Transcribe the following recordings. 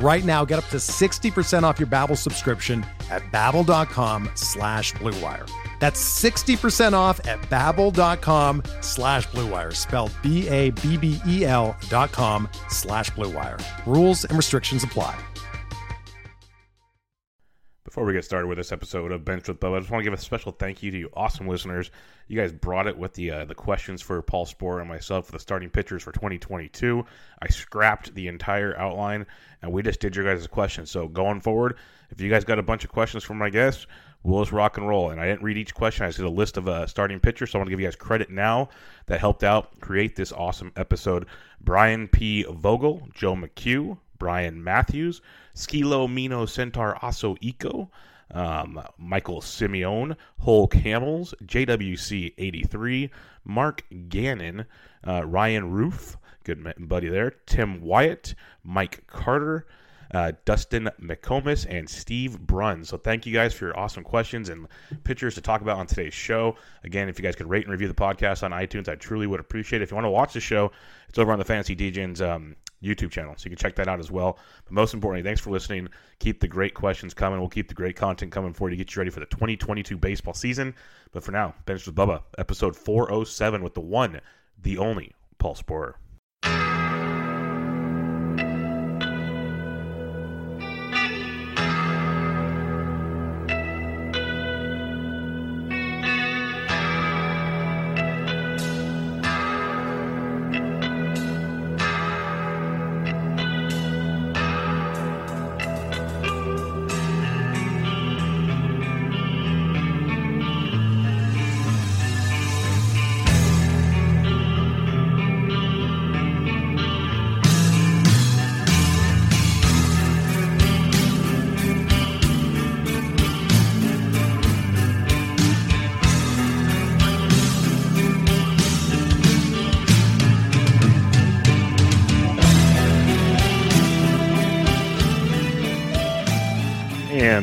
Right now, get up to 60% off your Babbel subscription at babbel.com slash bluewire. That's 60% off at babbel.com slash bluewire, spelled B-A-B-B-E-L dot com slash bluewire. Rules and restrictions apply. Before we get started with this episode of Bench with Bubba, I just want to give a special thank you to you awesome listeners. You guys brought it with the uh, the questions for Paul Sporer and myself for the starting pitchers for 2022. I scrapped the entire outline and we just did your guys' questions. So going forward, if you guys got a bunch of questions for my guests, we'll just rock and roll. And I didn't read each question. I just did a list of uh, starting pitchers. So I want to give you guys credit now that helped out create this awesome episode. Brian P. Vogel, Joe McHugh, Brian Matthews, Skilo Mino Centaur Aso Eco, um, Michael Simeone, Whole Camels, JWC 83, Mark Gannon, uh, Ryan Roof, good buddy there, Tim Wyatt, Mike Carter, uh, Dustin McComas, and Steve Brunn. So thank you guys for your awesome questions and pictures to talk about on today's show. Again, if you guys could rate and review the podcast on iTunes, I truly would appreciate it. If you want to watch the show, it's over on the Fantasy DJs um, YouTube channel. So you can check that out as well. But most importantly, thanks for listening. Keep the great questions coming. We'll keep the great content coming for you to get you ready for the 2022 baseball season. But for now, Bench with Bubba, episode 407 with the one, the only Paul Sporer.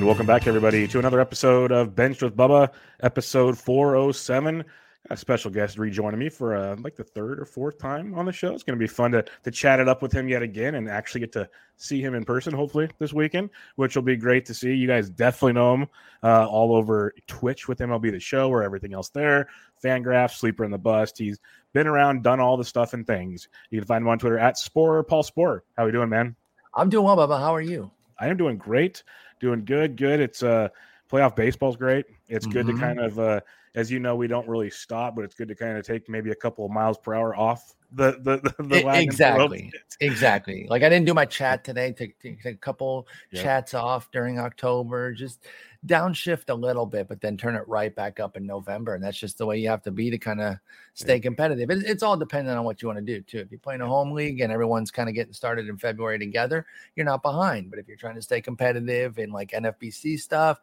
And welcome back, everybody, to another episode of Bench with Bubba, episode 407. A special guest rejoining me for uh, like the third or fourth time on the show. It's going to be fun to, to chat it up with him yet again and actually get to see him in person, hopefully, this weekend, which will be great to see. You guys definitely know him uh, all over Twitch with MLB The Show or everything else there. Fangraph, Sleeper in the Bust. He's been around, done all the stuff and things. You can find him on Twitter at Sporer, Paul Sporer. How are you doing, man? I'm doing well, Bubba. How are you? I am doing great doing good. Good. It's uh playoff baseball's great. It's good mm-hmm. to kind of uh as you know, we don't really stop, but it's good to kind of take maybe a couple of miles per hour off the the, the, the exactly exactly. Like I didn't do my chat today. Take, take a couple yep. chats off during October. Just downshift a little bit, but then turn it right back up in November. And that's just the way you have to be to kind of stay competitive. It, it's all dependent on what you want to do too. If you're playing a home league and everyone's kind of getting started in February together, you're not behind. But if you're trying to stay competitive in like NFBC stuff,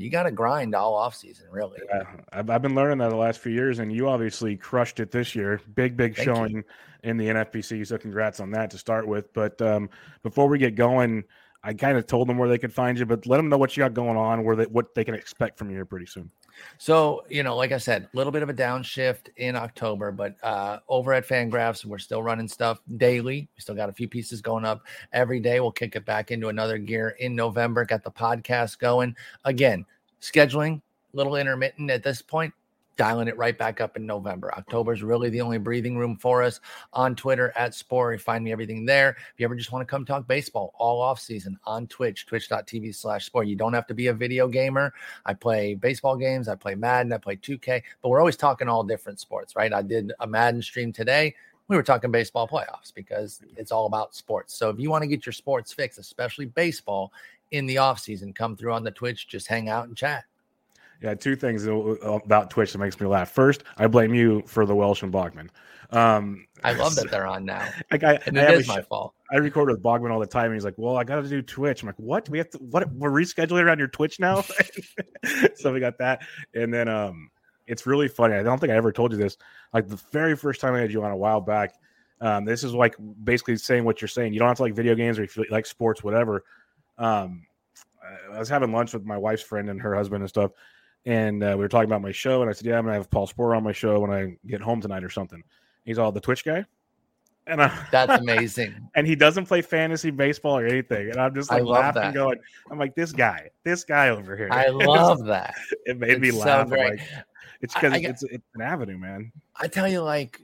you got to grind all off season, really. Yeah, I've, I've, been learning that the last few years, and you obviously crushed it this year. Big, big Thank showing you. in the NFBC. So congrats on that to start with. But um, before we get going, I kind of told them where they could find you, but let them know what you got going on, where they, what they can expect from you here pretty soon. So, you know, like I said, a little bit of a downshift in October, but uh, over at Fangraphs, we're still running stuff daily. We still got a few pieces going up every day. We'll kick it back into another gear in November. Got the podcast going again. Scheduling a little intermittent at this point dialing it right back up in November. October is really the only breathing room for us on Twitter at Sporer. You find me everything there. If you ever just want to come talk baseball all off season on Twitch, twitch.tv slash sporer. You don't have to be a video gamer. I play baseball games, I play Madden, I play 2K, but we're always talking all different sports, right? I did a Madden stream today. We were talking baseball playoffs because it's all about sports. So if you want to get your sports fix, especially baseball in the off season, come through on the Twitch, just hang out and chat. Yeah, two things about Twitch that makes me laugh. First, I blame you for the Welsh and Bogman. Um, I love that they're on now. Like I, and it I is my sh- fault. I record with Bogman all the time, and he's like, "Well, I got to do Twitch." I'm like, "What? We have to? What? We're rescheduling around your Twitch now." so we got that, and then um, it's really funny. I don't think I ever told you this. Like the very first time I had you on a while back, um, this is like basically saying what you're saying. You don't have to like video games or if you like sports, whatever. Um, I was having lunch with my wife's friend and her husband and stuff, and uh, we were talking about my show. And I said, "Yeah, I'm gonna have Paul Sporer on my show when I get home tonight or something." He's all the Twitch guy, and I, That's amazing. and he doesn't play fantasy baseball or anything. And I'm just like laughing, that. going, "I'm like this guy, this guy over here." I love that. it made me It's so laugh. I'm like, it's because it's, it's an avenue, man. I tell you, like,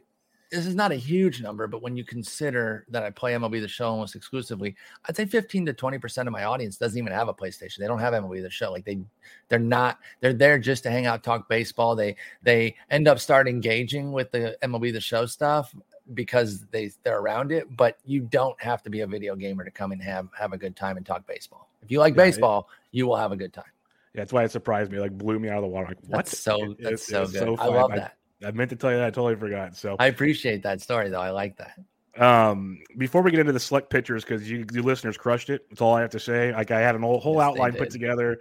this is not a huge number, but when you consider that I play MLB the show almost exclusively, I'd say 15 to 20% of my audience doesn't even have a PlayStation. They don't have MLB the show. Like they they're not, they're there just to hang out, talk baseball. They they end up start engaging with the MLB the show stuff because they they're around it, but you don't have to be a video gamer to come and have have a good time and talk baseball. If you like Yeah, it- baseball, you will have a good time. Yeah, that's why it surprised me. Like blew me out of the water. Like what? That's so It- that's it- so good. I love that. I meant to tell you that. I totally forgot. So I appreciate that story though. I like that. Um, before we get into the select pictures, because you, you listeners crushed it. That's all I have to say. Like I had an whole, whole Yes, outline put together,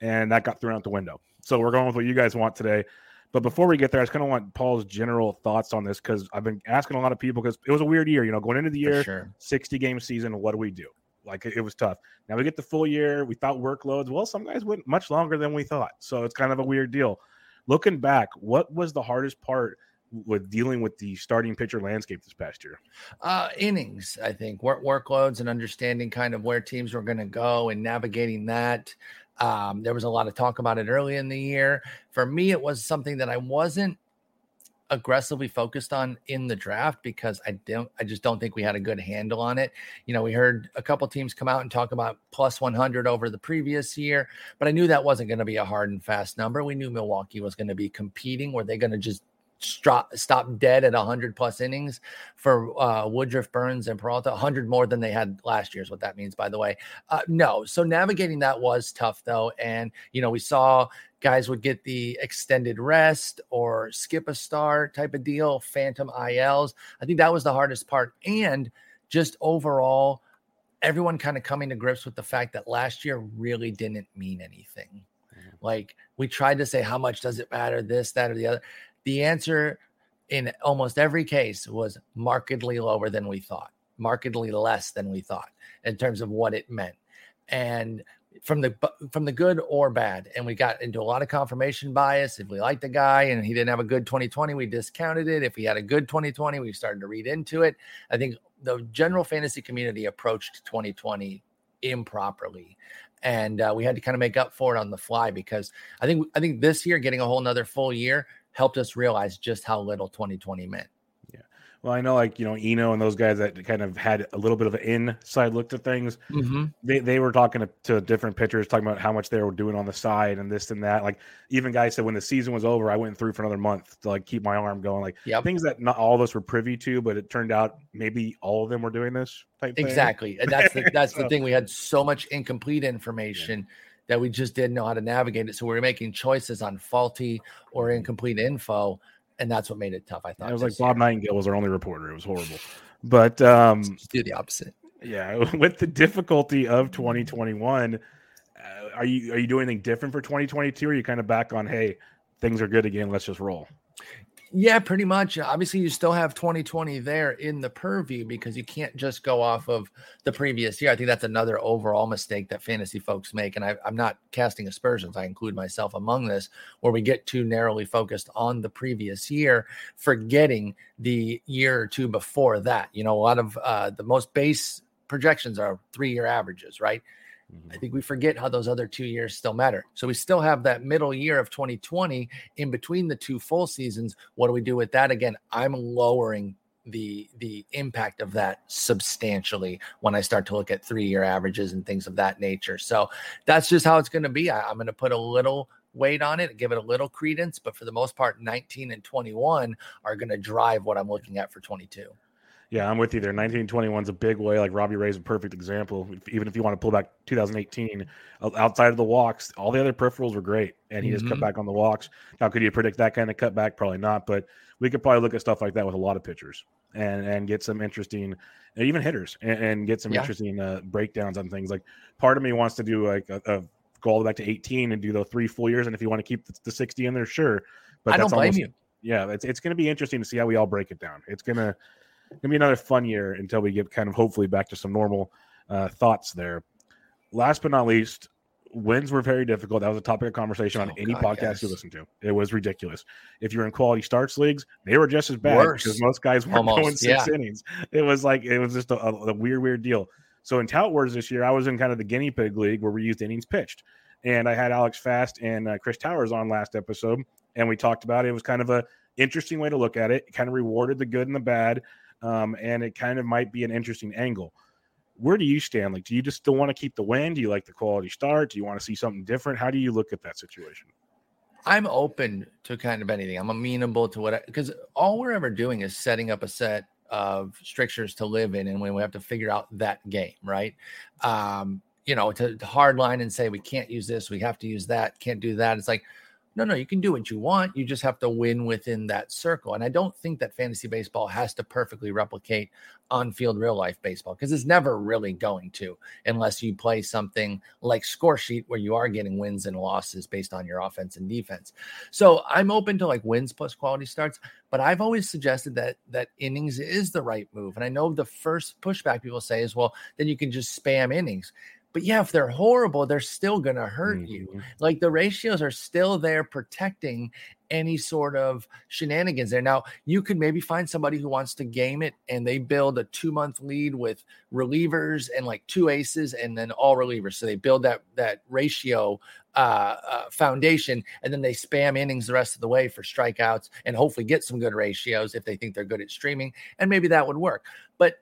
and that got thrown out the window. So we're going with what you guys want today. But before we get there, I just kind of want Paul's general thoughts on this because I've been asking a lot of people because it was a weird year. You know, going into the year, sure. 60 game season, what do we do? Like it was tough. Now we get the full year. We thought workloads. Well, some guys went much longer than we thought. So it's kind of a weird deal. Looking back, what was the hardest part with dealing with the starting pitcher landscape this past year? Uh, innings, I think work workloads and understanding kind of where teams were going to go and navigating that. Um, there was a lot of talk about it early in the year. For me, it was something that I wasn't aggressively focused on in the draft because I don't I just don't think we had a good handle on it. You know, we heard a couple teams come out and talk about plus 100 over the previous year, but I knew that wasn't going to be a hard and fast number. We knew Milwaukee was going to be competing. Were they going to just stop stop dead at 100 plus innings for uh, Woodruff, Burnes, and Peralta? 100 more than they had last year is what that means, by the way. Uh, no, so navigating that was tough though, and you know we saw guys would get the extended rest or skip a start type of deal, phantom ILs. I think that was the hardest part, and just overall, everyone kind of coming to grips with the fact that last year really didn't mean anything. Mm-hmm. Like we tried to say, how much does it matter? This, that, or the other. The answer in almost every case was markedly lower than we thought, markedly less than we thought in terms of what it meant. And from the from the good or bad, and we got into a lot of confirmation bias. If we liked the guy and he didn't have a good 2020, we discounted it. If he had a good 2020, we started to read into it. I think the general fantasy community approached 2020 improperly and uh, we had to kind of make up for it on the fly because I think I think this year getting a whole nother full year helped us realize just how little 2020 meant. Well, I know, like you know, Eno and those guys that kind of had a little bit of an inside look to things. Mm-hmm. They they were talking to, to different pitchers, talking about how much they were doing on the side and this and that. Like even guys said when the season was over, I went through for another month to like keep my arm going. Like Yep. things that not all of us were privy to, but it turned out maybe all of them were doing this type. thing. Exactly. And that's the, that's the thing. We had so much incomplete information that we just didn't know how to navigate it. So we were making choices on faulty or incomplete info, and that's what made it tough. I thought It was like Bob year. Nightingale was our only reporter. It was horrible. But um, do the opposite. yeah, with the difficulty of 2021, uh, are you are you doing anything different for 2022? Or are you kind of back on hey, things are good again, let's just roll? Yeah, pretty much. Obviously, you still have 2020 there in the purview because you can't just go off of the previous year. I think that's another overall mistake that fantasy folks make. And I, I'm not casting aspersions. I include myself among this, where we get too narrowly focused on the previous year, forgetting the year or two before that. You know, a lot of uh, the most base projections are three year averages, right? Mm-hmm. I think we forget how those other two years still matter. So we still have that middle year of 2020 in between the two full seasons. What do we do with that? Again, I'm lowering the the impact of that substantially when I start to look at three year averages and things of that nature. So that's just how it's going to be. I, I'm going to put a little weight on it, give it a little credence, but for the most part, 19 and 21 are going to drive what I'm looking at for 22. Yeah, I'm with you there. 1921 is a big way. Like Robbie Ray's a perfect example. Even if you want to pull back 2018, outside of the walks, all the other peripherals were great, and he mm-hmm. just cut mm-hmm. back on the walks. Now, could you predict that kind of cutback? Probably not, but we could probably look at stuff like that with a lot of pitchers and and get some interesting, even hitters, and, and get some yeah. interesting uh, breakdowns on things. Like part of me wants to do like a, a go all the way back to 18 and do the three full years, and if you want to keep the, the 60 in there, sure. But I don't blame almost, you. Yeah, it's it's going to be interesting to see how we all break it down. It's gonna gonna be another fun year until we get kind of hopefully back to some normal uh, thoughts there. Last but not least, wins were very difficult. That was a topic of conversation on oh, any God, podcast yes. you listen to. It was ridiculous. If you're in quality starts leagues, they were just as bad because most guys weren't Almost, going six yeah. innings. It was like it was just a, a, weird, weird deal. So in Tout Wars this year, I was in kind of the guinea pig league where we used innings pitched, and I had Alex Fast and uh, Chris Towers on last episode, and we talked about it. It was kind of a interesting way to look at it. it kind of rewarded the good and the bad um, and it kind of might be an interesting angle. Where do you stand? Like, do you just still want to keep the win? Do you like the quality start? Do you want to see something different? How do you look at that situation? I'm open to kind of anything. I'm amenable to what because all we're ever doing is setting up a set of strictures to live in, and when we have to figure out that game, right? Um, you know, to, to hard line and say we can't use this, we have to use that, can't do that. It's like no, no, you can do what you want. You just have to win within that circle. And I don't think that fantasy baseball has to perfectly replicate on field real life baseball because it's never really going to, unless you play something like score sheet where you are getting wins and losses based on your offense and defense. So I'm open to like wins plus quality starts, but I've always suggested that that innings is the right move. And I know the first pushback people say is, well, then you can just spam innings. But yeah, if they're horrible, they're still going to hurt mm-hmm. you. Like the ratios are still there protecting any sort of shenanigans there. Now, you could maybe find somebody who wants to game it and they build a two month lead with relievers and like two aces and then all relievers. So they build that that ratio uh, uh, foundation and then they spam innings the rest of the way for strikeouts and hopefully get some good ratios if they think they're good at streaming. And maybe that would work. But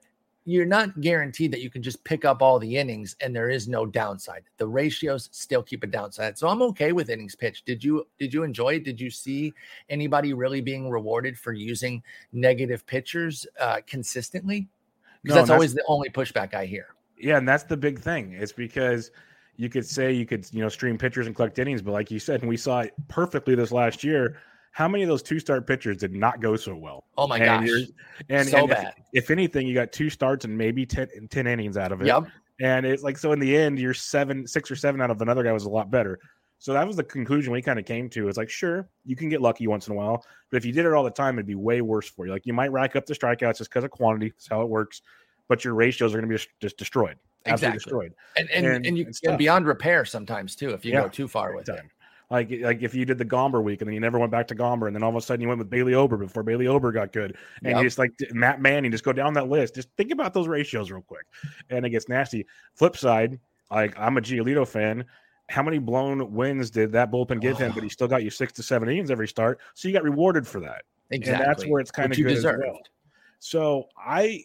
you're not guaranteed that you can just pick up all the innings and there is no downside. The ratios still keep a downside. So I'm okay with innings pitch. Did you did you enjoy it? Did you see anybody really being rewarded for using negative pitchers uh, consistently? Because no, that's, that's always the only pushback I hear. Yeah, and that's the big thing. It's because you could say you could you know stream pitchers and collect innings, but like you said, and we saw it perfectly this last year how many of those two start pitchers did not go so well? Oh my and gosh. And, so and bad. If, if, anything, you got two starts and maybe 10, 10 innings out of it. Yep. And it's like, so in the end, you're seven, six or seven out of another guy was a lot better. So that was the conclusion we kind of came to. It's like, sure, you can get lucky once in a while, but if you did it all the time, it'd be way worse for you. Like you might rack up the strikeouts just because of quantity. That's how it works. But your ratios are going to be just destroyed. Absolutely exactly. destroyed. And and, and, and you and beyond repair sometimes too if you yeah, go too far with time. it. Like like if you did the Gomber week and then you never went back to Gomber and then all of a sudden you went with Bailey Ober before Bailey Ober got good and yep. you just like Matt Manning just go down that list. Just think about those ratios real quick, and it gets nasty. Flip side, like I'm a Giolito fan. How many blown wins did that bullpen give him? But he still got you six to seven innings every start, so you got rewarded for that. Exactly, and that's where it's kind of good deserved. as well. So I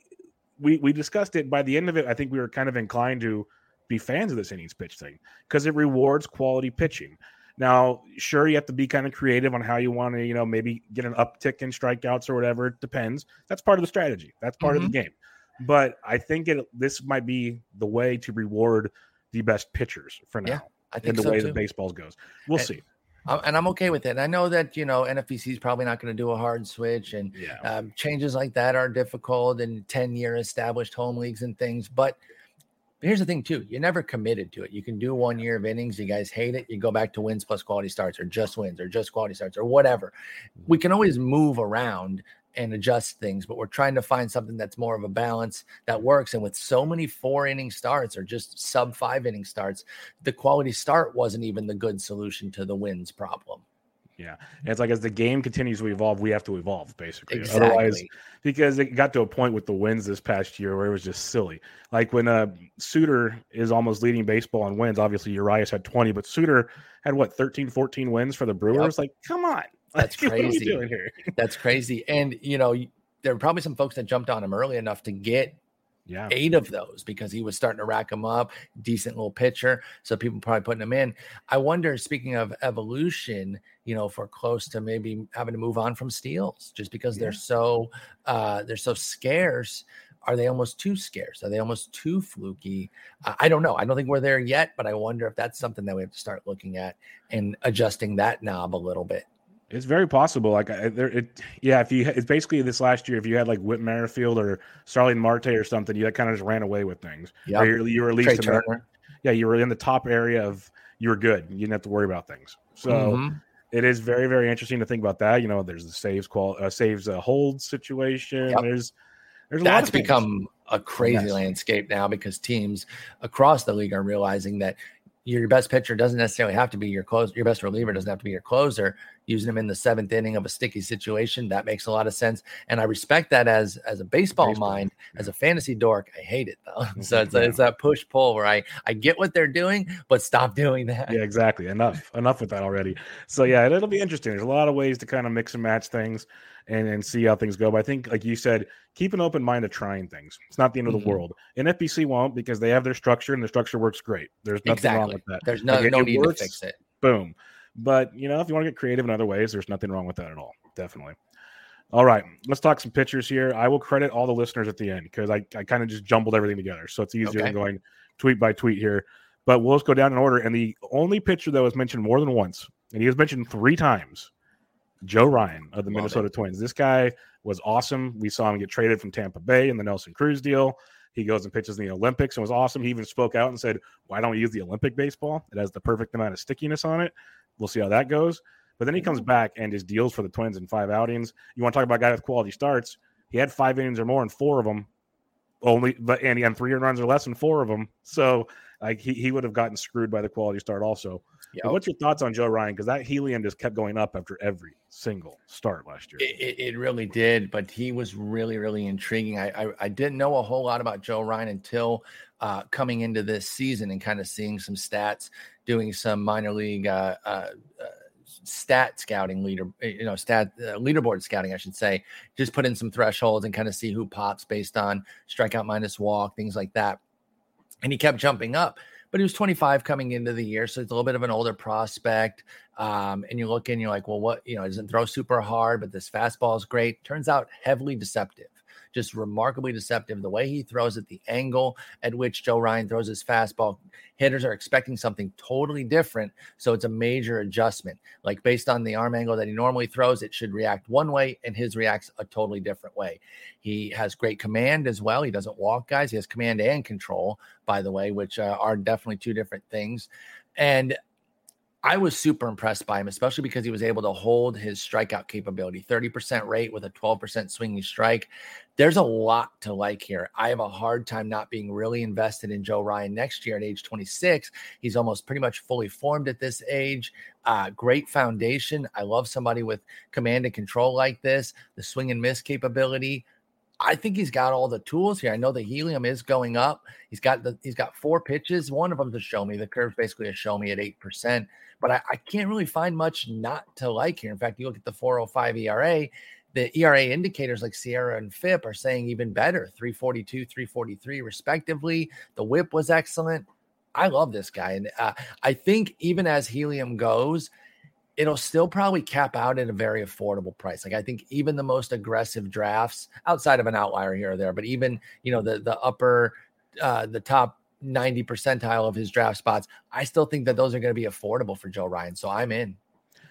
we we discussed it. By the end of it, I think we were kind of inclined to be fans of this innings pitch thing because it rewards quality pitching. Now, sure, you have to be kind of creative on how you want to, you know, maybe get an uptick in strikeouts or whatever. It depends. That's part of the strategy. That's part mm-hmm. of the mm-hmm. game. But I think it this might be the way to reward the best pitchers for now. Yeah, I think in the so way too. that baseball goes. We'll and, see. And I'm okay with it. I know that you know NFBC is probably not going to do a hard switch, and yeah. um, changes like that are difficult in 10 year established home leagues and things. But but here's the thing, too. You're never committed to it. You can do one year of innings. You guys hate it. You go back to wins plus quality starts or just wins or just quality starts or whatever. We can always move around and adjust things, but we're trying to find something that's more of a balance that works. And with so many four inning starts or just sub five inning starts, the quality start wasn't even the good solution to the wins problem. Yeah, and it's like as the game continues to evolve, we have to evolve basically. Exactly. Otherwise, because it got to a point with the wins this past year where it was just silly. Like when uh, Suter is almost leading baseball on wins. Obviously, Urias had 20, but Suter had what 13, 14 wins for the Brewers. Yep. Like, come on, that's crazy. That's crazy. And you know, there were probably some folks that jumped on him early enough to get yeah. eight of those because he was starting to rack them up. Decent little pitcher. So people probably putting him in. I wonder, speaking of evolution, you know, for close to maybe having to move on from steals just because yeah. they're so uh they're so scarce. Are they almost too scarce? Are they almost too fluky? I don't know. I don't think we're there yet, but I wonder if that's something that we have to start looking at and adjusting that knob a little bit. It's very possible. Like there, it, yeah. If you, it's basically this last year. If you had like Whit Merrifield or Starling Marte or something, you kind of just ran away with things. Yeah, you, you were at least in the, yeah, you were in the top area of you were good. You didn't have to worry about things. So mm-hmm. it is very, very interesting to think about that. You know, there's the saves qual, uh, saves a hold situation. Yep. There's there's a that's become a crazy yes. landscape now because teams across the league are realizing that your best pitcher doesn't necessarily have to be your close. Your best reliever doesn't have to be your closer. Using him in the seventh inning of a sticky situation that makes a lot of sense, and I respect that as as a baseball, baseball. mind. Yeah. As a fantasy dork, I hate it though. so mm-hmm, it's, yeah. a, it's that push pull where I I get what they're doing, but stop doing that. Yeah, exactly. Enough enough with that already. So yeah, it'll be interesting. There's a lot of ways to kind of mix and match things and and see how things go. But I think, like you said, keep an open mind to trying things. It's not the end of the mm-hmm. world. NFBC won't because they have their structure and their structure works great. There's nothing exactly. wrong with that. There's no, like, no need works, to fix it. Boom. But you know, if you want to get creative in other ways, there's nothing wrong with that at all. Definitely. All right, let's talk some pictures here. I will credit all the listeners at the end because I, I kind of just jumbled everything together. So it's easier okay. than going tweet by tweet here. But we'll just go down in order. And the only picture that was mentioned more than once, and he was mentioned three times, Joe Ryan of the Love Minnesota it. Twins. This guy was awesome. We saw him get traded from Tampa Bay in the Nelson Cruz deal. He goes and pitches in the Olympics and was awesome. He even spoke out and said, Why don't we use the Olympic baseball? It has the perfect amount of stickiness on it. We'll see how that goes. But then he comes back and his deals for the Twins in five outings. You want to talk about a guy with quality starts? He had five innings or more in four of them. Only, but and he had three runs or less in four of them. So like he, he would have gotten screwed by the quality start also. Yep. What's your thoughts on Joe Ryan? Because that helium just kept going up after every single start last year. It, it really did, but he was really, really intriguing. I, I, I didn't know a whole lot about Joe Ryan until uh, coming into this season and kind of seeing some stats, doing some minor league uh, uh, uh stat scouting leader, you know, stat uh, leaderboard scouting, I should say. Just put in some thresholds and kind of see who pops based on strikeout minus walk, things like that. And he kept jumping up but he was 25 coming into the year, so it's a little bit of an older prospect. Um, and you look in, you're like, well, what you know, doesn't throw super hard, but this fastball is great. Turns out heavily deceptive just remarkably deceptive. The way he throws it, the angle at which Joe Ryan throws his fastball, hitters are expecting something totally different. So it's a major adjustment. Like based on the arm angle that he normally throws, it should react one way, and his reacts a totally different way. He has great command as well. He doesn't walk guys. He has command and control, by the way, which uh, are definitely two different things. And I was super impressed by him, especially because he was able to hold his strikeout capability 30% rate with a 12% swinging strike. There's a lot to like here. I have a hard time not being really invested in Joe Ryan next year at age 26. He's almost pretty much fully formed at this age. Uh, great foundation. I love somebody with command and control like this, the swing and miss capability. I think he's got all the tools here. I know the helium is going up. He's got the he's got four pitches. One of them to show me. The curve's basically a show me at eight percent but I, I can't really find much not to like here. In fact, you look at the 405 ERA, the ERA indicators like SIERA and FIP are saying even better 342, 343, respectively. The whip was excellent. I love this guy. And uh, I think even as helium goes, it'll still probably cap out at a very affordable price. Like I think even the most aggressive drafts outside of an outlier here or there, but even, you know, the, the upper, uh, the top 90 percentile of his draft spots. I still think that those are going to be affordable for Joe Ryan. So I'm in.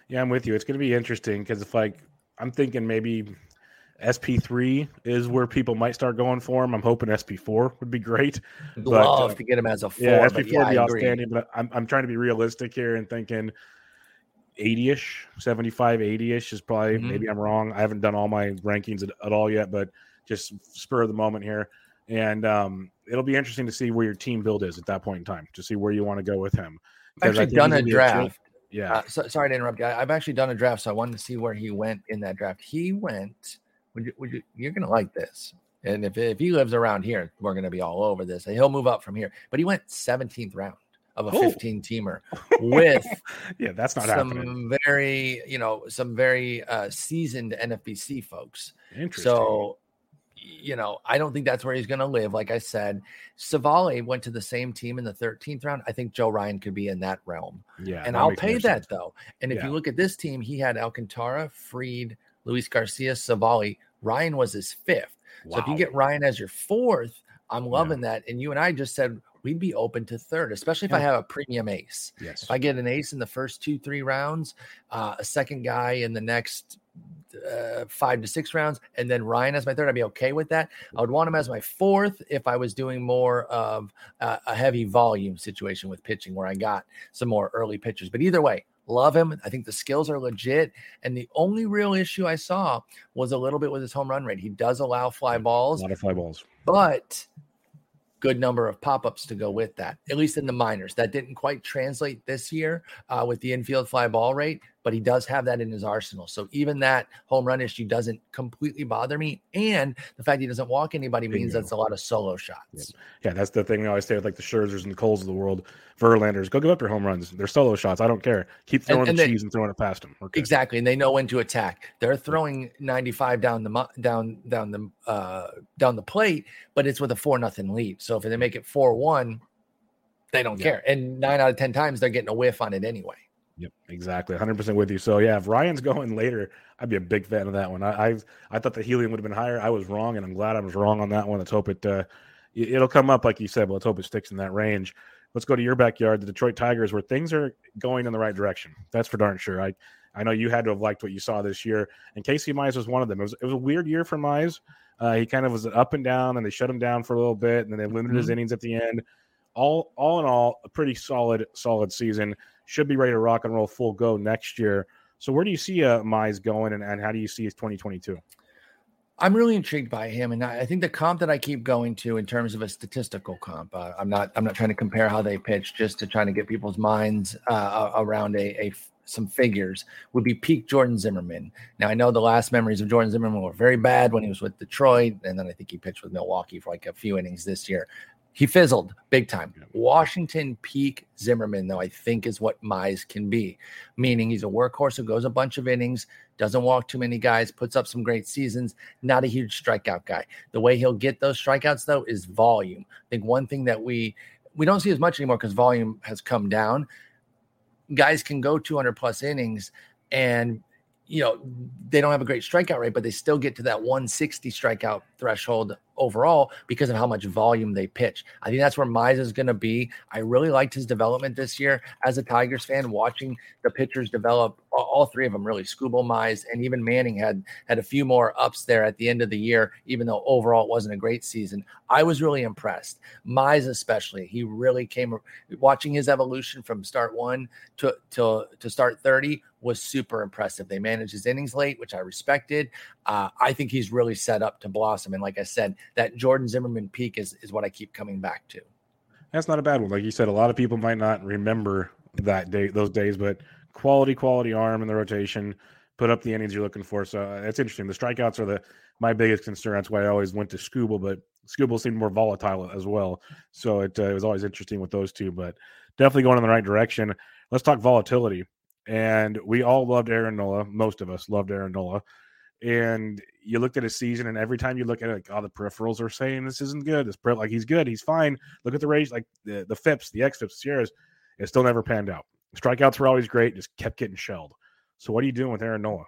Yeah, I'm with you. It's going to be interesting because if like I'm thinking maybe SP3 is where people might start going for him. I'm hoping SP4 would be great. Love but, uh, to get him as a four. Yeah, SP4 yeah, would be outstanding. But I'm, I'm trying to be realistic here and thinking 80 ish, 75, 80 ish is probably, mm-hmm. maybe I'm wrong. I haven't done all my rankings at, at all yet, but just spur of the moment here. And um, it'll be interesting to see where your team build is at that point in time to see where you want to go with him. I've actually done a draft. Yeah. Uh, so, sorry to interrupt you. I've actually done a draft, so I wanted to see where he went in that draft. He went. Would you? Would you? You're gonna like this. And if if he lives around here, we're gonna be all over this. He'll move up from here. But he went 17th round of a Oh. 15 teamer with yeah, that's not some happening. very, you know, some very uh, seasoned NFBC folks. Interesting. So, you know, I don't think that's where he's going to live. Like I said, Savale went to the same team in the 13th round. I think Joe Ryan could be in that realm. yeah, and I'll pay that sense. though. And if Yeah. you look at this team, he had Alcantara, Fried, Luis Garcia, Savali. Ryan was his fifth. Wow. So if you get Ryan as your fourth, I'm Yeah. loving that. And you and I just said we'd be open to third, especially if I have a premium ace. yes, If I get an ace in the first two, three rounds, uh, a second guy in the next uh, five to six rounds, and then Ryan as my third, I'd be okay with that. I would want him as my fourth if I was doing more of uh, a heavy volume situation with pitching where I got some more early pitchers. But either way, love him. I think the skills are legit. And the only real issue I saw was a little bit with his home run rate. He does allow fly balls, a lot of fly balls. but good number of pop-ups to go with that at least in the minors that didn't quite translate this year uh, with the infield fly ball rate but he does have that in his arsenal so even that home run issue doesn't completely bother me and the fact he doesn't walk anybody means that's a lot of solo shots Yeah, that's the thing we always say with like the Scherzers and the Coles of the world, Verlanders. Go give up your home runs. They're solo shots. I don't care. Keep throwing and the they- cheese and throwing it past them. Okay. exactly and they know when to attack they're throwing 95 down the down down the uh down the plate but it's with a four nothing lead so if they make it four one they don't Yeah. care and nine out of ten times they're getting a whiff on it anyway Yep, exactly. 100% with you. So, yeah, if Ryan's going later, I'd be a big fan of that one. I I, I thought the helium would have been higher. I was wrong, and I'm glad I was wrong on that one. Let's hope it, uh, it- it'll come up, like you said, but let's hope it sticks in that range. Let's go to your backyard, the Detroit Tigers, where things are going in the right direction. That's for darn sure. I, I know you had to have liked what you saw this year, and Casey Mize was one of them. It was, it was a weird year for Mize. Uh, he kind of was up and down, and they shut him down for a little bit, and then they limited his innings at the end. All, all in all, a pretty solid, solid season. Should be ready to rock and roll full go next year. So, where do you see uh, Mize going, and, and how do you see his 2022? I'm really intrigued by him, and I think the comp that I keep going to in terms of a statistical comp. Uh, I'm not. I'm not trying to compare how they pitch, just to trying to get people's minds uh, around a, a some figures. Would be peak Jordan Zimmermann. Now I know the last memories of Jordan Zimmermann were very bad when he was with Detroit, and then I think he pitched with Milwaukee for like a few innings this year. He fizzled big time. Washington peak Zimmermann, though, I think is what Mize can be, meaning he's a workhorse who goes a bunch of innings, doesn't walk too many guys, puts up some great seasons, not a huge strikeout guy. The way he'll get those strikeouts, though, is volume. I think one thing that we we don't see as much anymore because volume has come down. Guys can go 200 plus innings and you know they don't have a great strikeout rate, but they still get to that 160 strikeout threshold overall because of how much volume they pitch. I think that's where Mize is going to be. I really liked his development this year as a Tigers fan, watching the pitchers develop. All, three of them really. Skubal, Mize, and even Manning had had a few more ups there at the end of the year, even though overall it wasn't a great season. I was really impressed. Mize, especially, he really came. Watching his evolution from start one to to to start 30 was super impressive. They managed his innings late, which I respected. Uh, I think he's really set up to blossom. And like I said, that Jordan Zimmermann peak is is what I keep coming back to. That's not a bad one. Like you said, a lot of people might not remember that day, those days, but quality, quality arm in the rotation, put up the innings you're looking for. So uh, it's interesting. The strikeouts are the my biggest concern. That's why I always went to Skubal, but Skubal seemed more volatile as well. So it, uh, it was always interesting with those two, but definitely going in the right direction. Let's talk volatility. And we all loved Aaron Nola. Most of us loved Aaron Nola. And you looked at his season, and every time you look at it, like, oh, the peripherals are saying this isn't good. This like he's good, he's fine. Look at the range, like the the FIPS, the X FIPS, SIERAs. It still never panned out. Strikeouts were always great, just kept getting shelled. So what are you doing with Aaron Nola?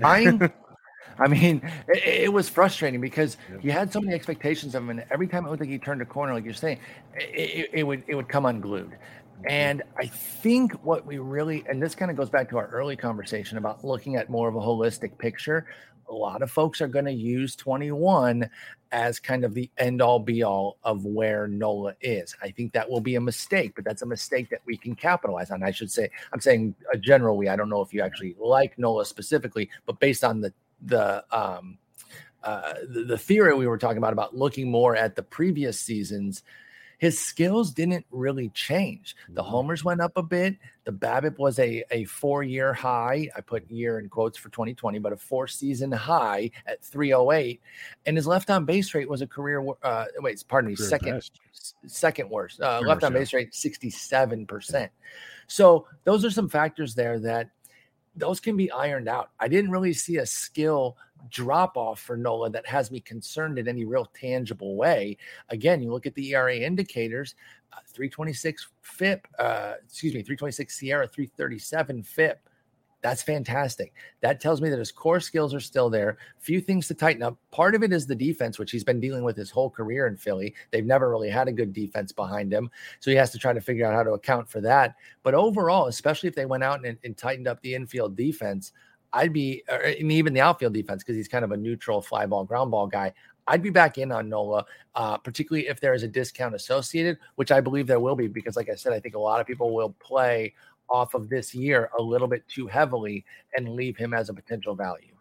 Fine. I mean, it, it was frustrating because Yep. you had so many expectations of him, and every time it looked like he turned a corner, like you're saying, it, it, it would it would come unglued. And I think what we really, and this kind of goes back to our early conversation about looking at more of a holistic picture. A lot of folks are going to use 21 as kind of the end all be all of where Nola is. I think that will be a mistake, but that's a mistake that we can capitalize on. I should say, I'm saying a general we. I don't know if you actually like Nola specifically, but based on the the um, uh, the, the theory we were talking about about looking more at the previous seasons, his skills didn't really change. The Mhm. homers went up a bit. The BABIP was a, a four year high. I put year in quotes for 2020, but a four season high at 308. And his left on base rate was a career, uh, wait, pardon me, Career second, best. second worst. Uh, left on base rate, 67%. So those are some factors there that those can be ironed out. I didn't really see a skill drop off for Nola that has me concerned in any real tangible way. Again, you look at the ERA indicators, uh, 326 FIP, uh, excuse me, 326 SIERA, 337 FIP. That's fantastic. That tells me that his core skills are still there. Few things to tighten up. Part of it is the defense, which he's been dealing with his whole career in Philly. They've never really had a good defense behind him. So he has to try to figure out how to account for that. But overall, especially if they went out and, and tightened up the infield defense, I'd be, and even the outfield defense, because he's kind of a neutral fly ball, ground ball guy. I'd be back in on Nola, uh, particularly if there is a discount associated, which I believe there will be, because like I said, I think a lot of people will play off of this year a little bit too heavily and leave him as a potential value.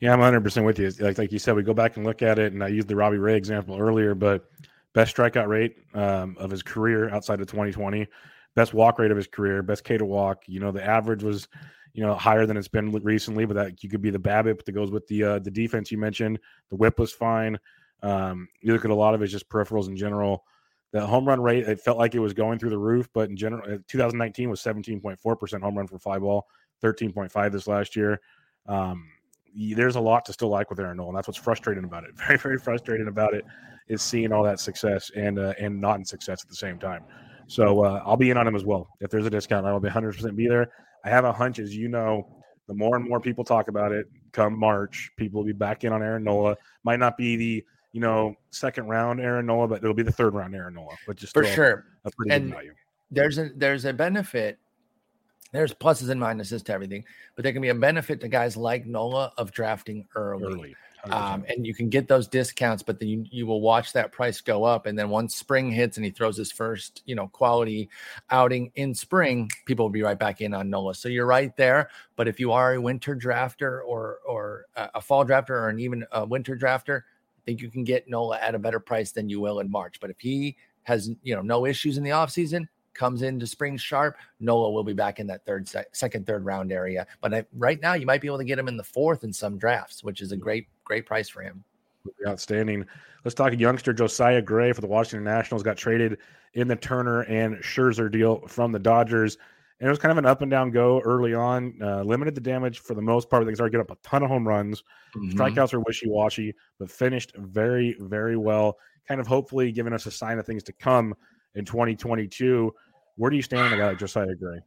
Yeah, I'm 100 percent with you. Like like you said, we go back and look at it, and I used the Robbie Ray example earlier, but best strikeout rate um, of his career outside of 2020, best walk rate of his career, best K to walk. You know, the average was you know higher than it's been recently, but that you could be the BABIP that goes with the uh, the defense you mentioned. The WHIP was fine. Um, you look at a lot of his just peripherals in general. The home run rate, it felt like it was going through the roof, but in general, uh, 2019 was 17.4% home run for fly ball, 13.5 this last year. Um, there's a lot to still like with Aaron Nola, and that's what's frustrating about it. Very, very frustrating about it is seeing all that success and uh, and not in success at the same time. So uh, I'll be in on him as well. If there's a discount, I will be 100% be there. I have a hunch, as you know, the more and more people talk about it, come March, people will be back in on Aaron Nola. Might not be the you know second round Aaron Nola, but it'll be the third round Aaron Nola, but just For sure. a pretty And good value. there's a there's a benefit. There's pluses and minuses to everything, but there can be a benefit to guys like Nola of drafting early. Early, Um, and you can get those discounts, but then you, you will watch that price go up. And then once spring hits and he throws his first, you know, quality outing in spring, people will be right back in on Nola. So you're right there. But if you are a winter drafter or or a fall drafter or an even a winter drafter, think you can get Nola at a better price than you will in March. But if he has you know no issues in the offseason, comes into spring sharp, Nola will be back in that third, sec- second, third round area. But I, right now, you might be able to get him in the fourth in some drafts, which is a great, great price for him. Outstanding. Let's talk youngster Josiah Gray for the Washington Nationals. Got traded in the Turner and Scherzer deal from the Dodgers. And it was kind of an up and down go early on. Uh, limited the damage for the most part. They started get up a ton of home runs. Mm-hmm. Strikeouts are wishy washy, but finished very, very well. Kind of hopefully giving us a sign of things to come in 2022. Where do you stand on a guy like Josiah Gray?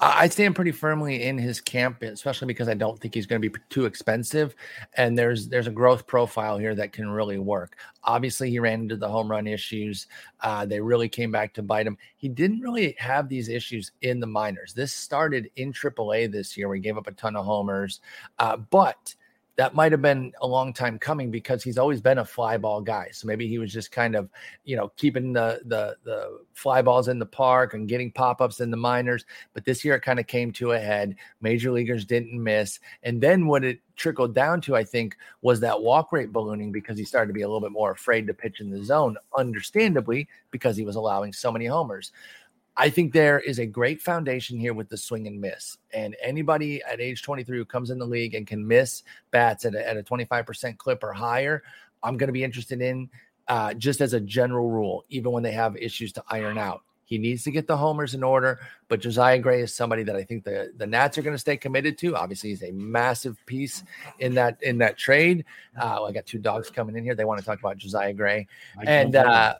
I stand pretty firmly in his camp, especially because I don't think he's going to be too expensive, and there's there's a growth profile here that can really work. Obviously, he ran into the home run issues; uh, they really came back to bite him. He didn't really have these issues in the minors. This started in AAA this year. We gave up a ton of homers, uh, but that might have been a long time coming because he's always been a fly ball guy. So maybe he was just kind of, you know, keeping the the the fly balls in the park and getting pop ups in the minors. But this year it kind of came to a head. Major leaguers didn't miss, and then what it trickled down to, I think, was that walk rate ballooning because he started to be a little bit more afraid to pitch in the zone, understandably because he was allowing so many homers. I think there is a great foundation here with the swing and miss. And anybody at age 23 who comes in the league and can miss bats at a, at a 25% clip or higher, I'm going to be interested in uh, just as a general rule, even when they have issues to iron out. He needs to get the homers in order, but Josiah Gray is somebody that I think the, the Nats are going to stay committed to. Obviously, he's a massive piece in that in that trade. Uh, I got two dogs coming in here. They want to talk about Josiah Gray, and uh,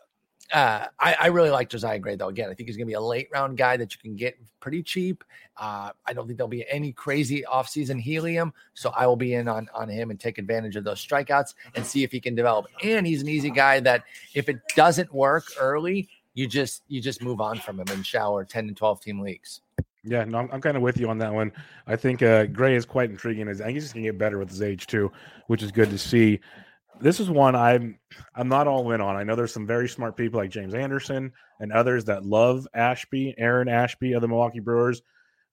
uh, I, I, really like Josiah Gray though. Again, I think he's going to be a late round guy that you can get pretty cheap. Uh, I don't think there'll be any crazy offseason helium, so I will be in on on him and take advantage of those strikeouts and see if he can develop. And he's an easy guy that if it doesn't work early, you just you just move on from him and shower ten and twelve team leagues. Yeah, no, I'm, I'm kind of with you on that one. I think uh, Gray is quite intriguing. I think he's just gonna get better with his age too, which is good to see this is one I'm I'm not all in on. I know there's some very smart people like James Anderson and others that love Ashby, Aaron Ashby of the Milwaukee Brewers.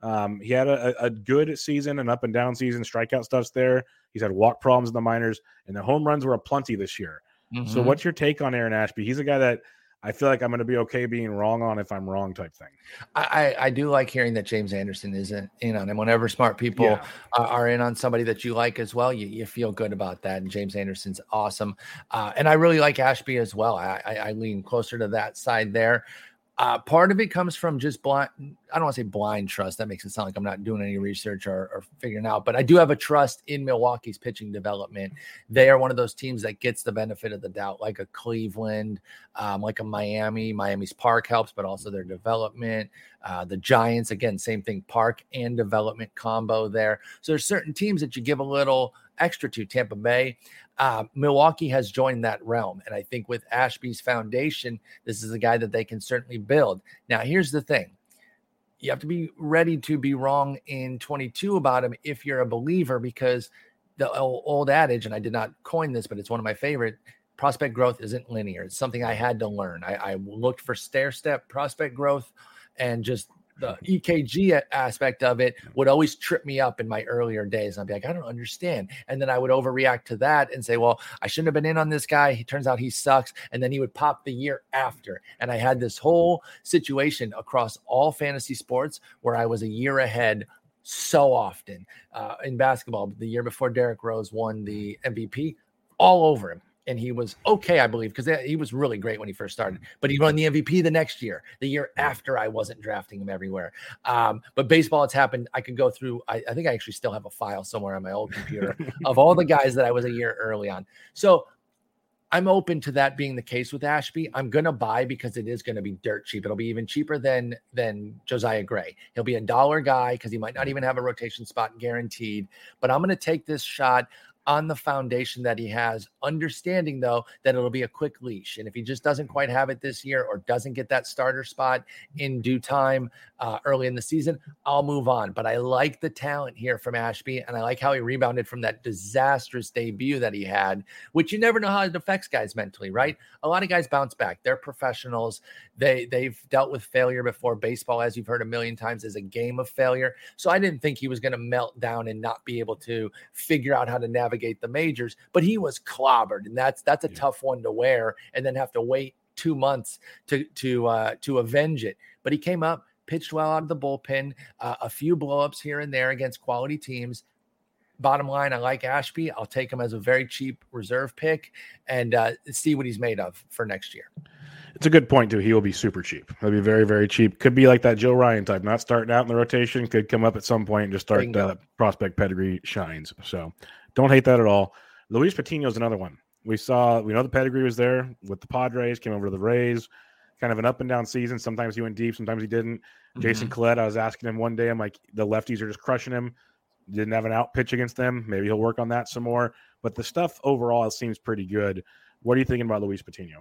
Um, he had a, a, good season, an up and down season. Strikeout stuff's there. He's had walk problems in the minors, and the home runs were a plenty this year. Mm-hmm. So, what's your take on Aaron Ashby? He's a guy that I feel like I'm going to be okay being wrong on if I'm wrong type thing. I, I do like hearing that James Anderson isn't in on him. Whenever smart people yeah. are, are, in on somebody that you like as well, you, you feel good about that. And James Anderson's awesome. Uh, and I really like Ashby as well. I, I, I lean closer to that side there. Uh, part of it comes from just blind. I don't want to say blind trust. That makes it sound like I'm not doing any research or, or, figuring out. But I do have a trust in Milwaukee's pitching development. They are one of those teams that gets the benefit of the doubt, like a Cleveland, um, like a Miami. Miami's park helps, but also their development. Uh, the Giants, again, same thing, park and development combo there. So there's certain teams that you give a little extra to. Tampa Bay, uh, Milwaukee has joined that realm. And I think with Ashby's foundation, this is a guy that they can certainly build. Now, here's the thing you have to be ready to be wrong in 22 about him if you're a believer, because the old adage, and I did not coin this, but it's one of my favorite prospect growth isn't linear. It's something I had to learn. I, I looked for stair step prospect growth and just the EKG aspect of it would always trip me up in my earlier days. I'd be like, I don't understand. And then I would overreact to that and say, well, I shouldn't have been in on this guy. He turns out he sucks. And then he would pop the year after. And I had this whole situation across all fantasy sports where I was a year ahead so often uh, in basketball. The year before Derrick Rose won the MVP, all over him and he was okay, I believe, because he was really great when he first started. But he won the MVP the next year, the year after I wasn't drafting him everywhere. Um, but baseball, it's happened. I could go through. I, I, think I actually still have a file somewhere on my old computer of all the guys that I was a year early on. So I'm open to that being the case with Ashby. I'm gonna buy because it is gonna be dirt cheap. It'll be even cheaper than than Josiah Gray. He'll be a dollar guy because he might not even have a rotation spot guaranteed. But I'm gonna take this shot on the foundation that he has, understanding though that it'll be a quick leash. And if he just doesn't quite have it this year or doesn't get that starter spot in due time uh, early in the season, I'll move on. But I like the talent here from Ashby, and I like how he rebounded from that disastrous debut that he had, which you never know how it affects guys mentally, right? A lot of guys bounce back. They're professionals. They they've dealt with failure before. Baseball, as you've heard a million times, is a game of failure. So I didn't think he was going to melt down and not be able to figure out how to navigate the majors. But he was clobbered, and that's that's a yeah. tough one to wear, and then have to wait two months to to uh, to avenge it. But he came up, pitched well out of the bullpen, uh, a few blowups here and there against quality teams. Bottom line, I like Ashby. I'll take him as a very cheap reserve pick and uh, see what he's made of for next year. It's a good point too. He will be super cheap. He'll be very, very cheap. Could be like that Joe Ryan type, not starting out in the rotation. Could come up at some point and just start uh, prospect pedigree shines. So don't hate that at all. Luis Patino is another one. We saw, we know the pedigree was there with the Padres. Came over to the Rays. Kind of an up and down season. Sometimes he went deep, sometimes he didn't. Mm-hmm. Jason Collette, I was asking him one day. I'm like, the lefties are just crushing him. Didn't have an out pitch against them. Maybe he'll work on that some more. But the stuff overall seems pretty good. What are you thinking about Luis Patino?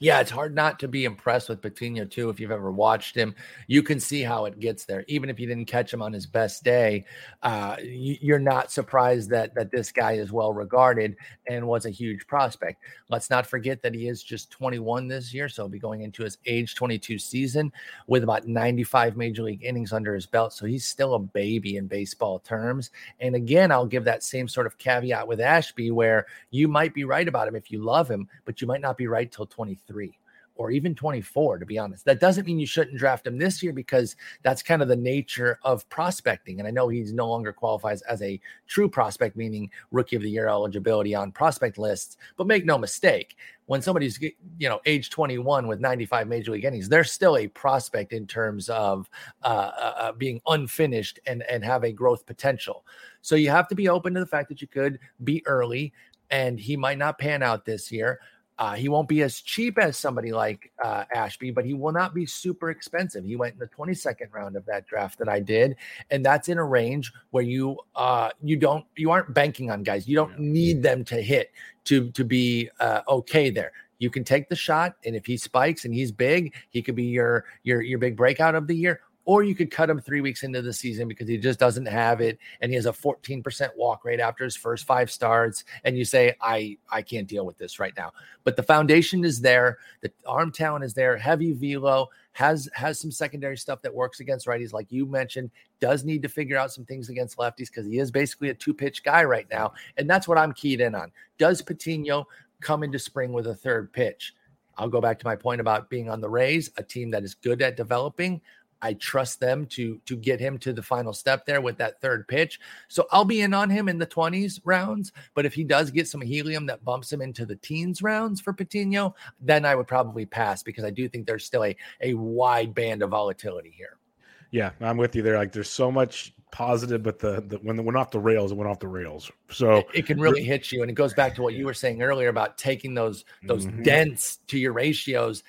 Yeah, it's hard not to be impressed with Patino too. If you've ever watched him, you can see how it gets there. Even if you didn't catch him on his best day, uh, you're not surprised that that this guy is well regarded and was a huge prospect. Let's not forget that he is just 21 this year, so he'll be going into his age 22 season with about 95 major league innings under his belt. So he's still a baby in baseball terms. And again, I'll give that same sort of caveat with Ashby, where you might be right about him if you love him, but you might not be right till 23. 23 or even 24, to be honest. That doesn't mean you shouldn't draft him this year because that's kind of the nature of prospecting. And I know he's no longer qualifies as a true prospect, meaning rookie of the year eligibility on prospect lists. But make no mistake, when somebody's you know age 21 with 95 major league innings, they're still a prospect in terms of uh, uh, uh, being unfinished and and have a growth potential. So you have to be open to the fact that you could be early and he might not pan out this year. Uh, he won't be as cheap as somebody like uh, Ashby, but he will not be super expensive. He went in the 22nd round of that draft that I did, and that's in a range where you uh, you don't you aren't banking on guys. You don't need them to hit to to be uh, okay there. You can take the shot, and if he spikes and he's big, he could be your your your big breakout of the year or you could cut him three weeks into the season because he just doesn't have it and he has a 14% walk rate after his first five starts and you say i i can't deal with this right now but the foundation is there the arm talent is there heavy velo has has some secondary stuff that works against righties like you mentioned does need to figure out some things against lefties because he is basically a two pitch guy right now and that's what i'm keyed in on does patino come into spring with a third pitch I'll go back to my point about being on the Rays, a team that is good at developing. I trust them to to get him to the final step there with that third pitch. So I'll be in on him in the 20s rounds. But if he does get some helium that bumps him into the teens rounds for Patino, then I would probably pass because I do think there's still a, a wide band of volatility here. Yeah, I'm with you there. Like there's so much positive, but the, the when it went off the rails, it went off the rails. So it, it can really hit you. And it goes back to what you were saying earlier about taking those those mm-hmm. dents to your ratios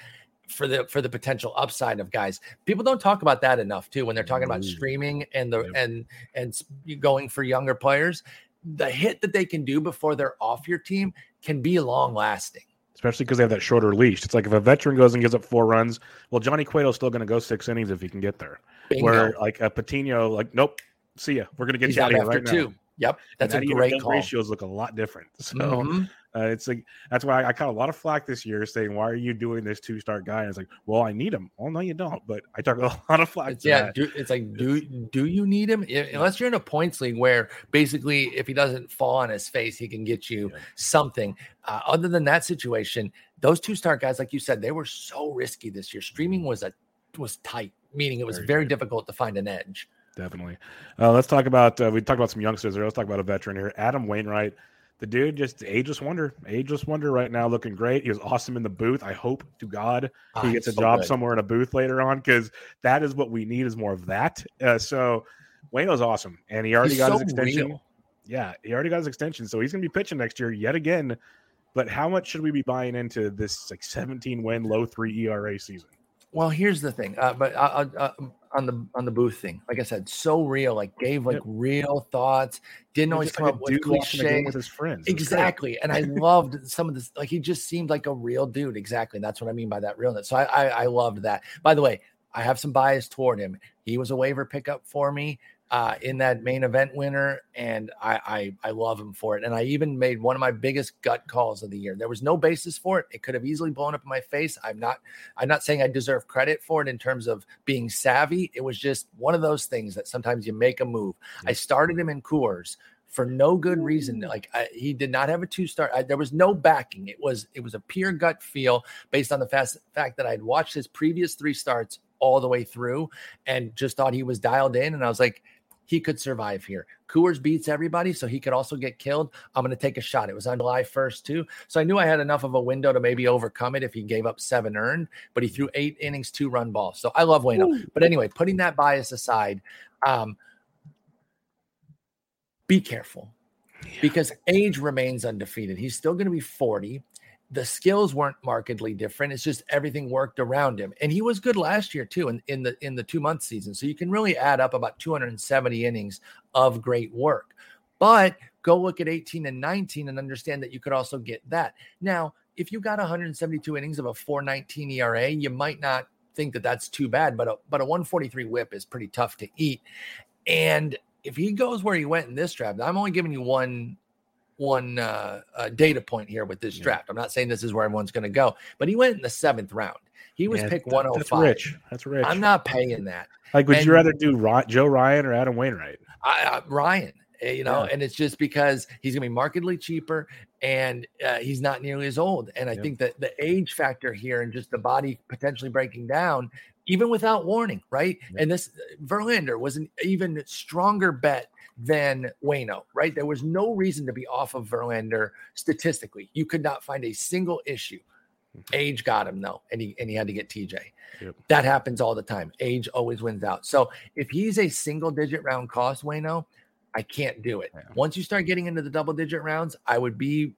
for the for the potential upside of guys. People don't talk about that enough too when they're talking about streaming and the yep. and and going for younger players. The hit that they can do before they're off your team can be long lasting. Especially because they have that shorter leash. It's like if a veteran goes and gives up four runs, well, Johnny Cueto's still going to go six innings if he can get there. Bingo. Where like a Patino, like, nope, see ya. We're going to get He's you out of here right two. now. Yep, that's a great call. Ratios look a lot different. So mm-hmm. Uh, it's like that's why I, I, caught a lot of flack this year saying, "Why are you doing this two star guy?" And it's like, well, I need him. Well, no, you don't. But I took a lot of flack. yeah, do, it's like, do do you need him? Unless you're in a points league where basically, if he doesn't fall on his face, he can get you yeah. something. Uh, other than that situation, those two star guys, like you said, they were so risky this year. Streaming was a was tight, meaning it was very, very difficult to find an edge. Definitely. Uh, let's talk about uh, we talked about some youngsters there. Let's talk about a veteran here, Adam Wainwright. The dude just ageless wonder, ageless wonder right now, looking great. He was awesome in the booth. I hope to God he ah, gets a so job good. somewhere in a booth later on because that is what we need is more of that. Uh, so Wayno's awesome, and he already he's got so his extension. Real. Yeah, he already got his extension, so he's going to be pitching next year yet again. But how much should we be buying into this like 17 win, low three ERA season? Well, here's the thing, uh, but uh, uh, on the on the booth thing, like I said, so real. Like gave like yep. real thoughts. Didn't always come like up with cliche with his friends. Exactly, and I loved some of this. Like he just seemed like a real dude. Exactly, and that's what I mean by that realness. So I, I I loved that. By the way, I have some bias toward him. He was a waiver pickup for me uh, in that main event winner, and I, I I love him for it. And I even made one of my biggest gut calls of the year. There was no basis for it. It could have easily blown up in my face. I'm not I'm not saying I deserve credit for it in terms of being savvy. It was just one of those things that sometimes you make a move. I started him in Coors for no good reason. Like I, he did not have a two star. I, there was no backing. It was it was a pure gut feel based on the fast, fact that I'd watched his previous three starts all the way through and just thought he was dialed in. And I was like, he could survive here. Coors beats everybody, so he could also get killed. I'm going to take a shot. It was on July 1st, too. So I knew I had enough of a window to maybe overcome it if he gave up seven earned, but he threw eight innings, two run balls. So I love Wayno. Ooh. But anyway, putting that bias aside, um, be careful yeah. because age remains undefeated. He's still going to be 40 the skills weren't markedly different. It's just everything worked around him. And he was good last year too in, in the in the two month season. So you can really add up about 270 innings of great work. But go look at 18 and 19 and understand that you could also get that. Now, if you got 172 innings of a 419 ERA, you might not think that that's too bad, but a, but a 143 whip is pretty tough to eat. And if he goes where he went in this draft, I'm only giving you one one uh, uh, data point here with this yeah. draft. I'm not saying this is where everyone's going to go, but he went in the seventh round. He was yeah, picked 105. That's rich. That's rich. I'm not paying that. Like, would and, you rather do Joe Ryan or Adam Wainwright? I, uh, Ryan. Eh, you know, yeah. and it's just because he's going to be markedly cheaper and uh, he's not nearly as old. And I think that the age factor here and just the body potentially breaking down, even without warning, right? And this Verlander was an even stronger bet than Wayno, right? There was no reason to be off of Verlander statistically. You could not find a single issue. Mm-hmm. Age got him though, and he and he had to get TJ. Yep. That happens all the time. Age always wins out. So if he's a single digit round cost, Wayno, I can't do it. Yeah. Once you start getting into the double digit rounds, I would be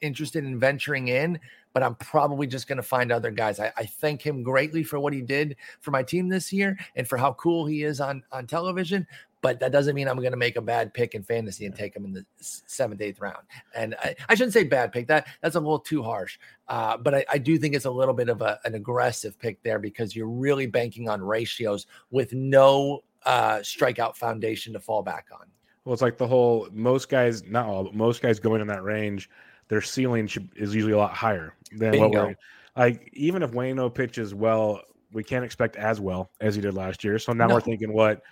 interested in venturing in, but I'm probably just going to find other guys. I, I, thank him greatly for what he did for my team this year and for how cool he is on on television but that doesn't mean I'm going to make a bad pick in fantasy and take him in the seventh, eighth round. And I, I shouldn't say bad pick. That that's a little too harsh. Uh, but I, I, do think it's a little bit of a, an aggressive pick there because you're really banking on ratios with no uh, strikeout foundation to fall back on. Well, it's like the whole most guys, not all, but most guys going in that range, their ceiling should, is usually a lot higher than Bingo. what we're like. Even if Wayno pitches well, we can't expect as well as he did last year. So now no. we're thinking what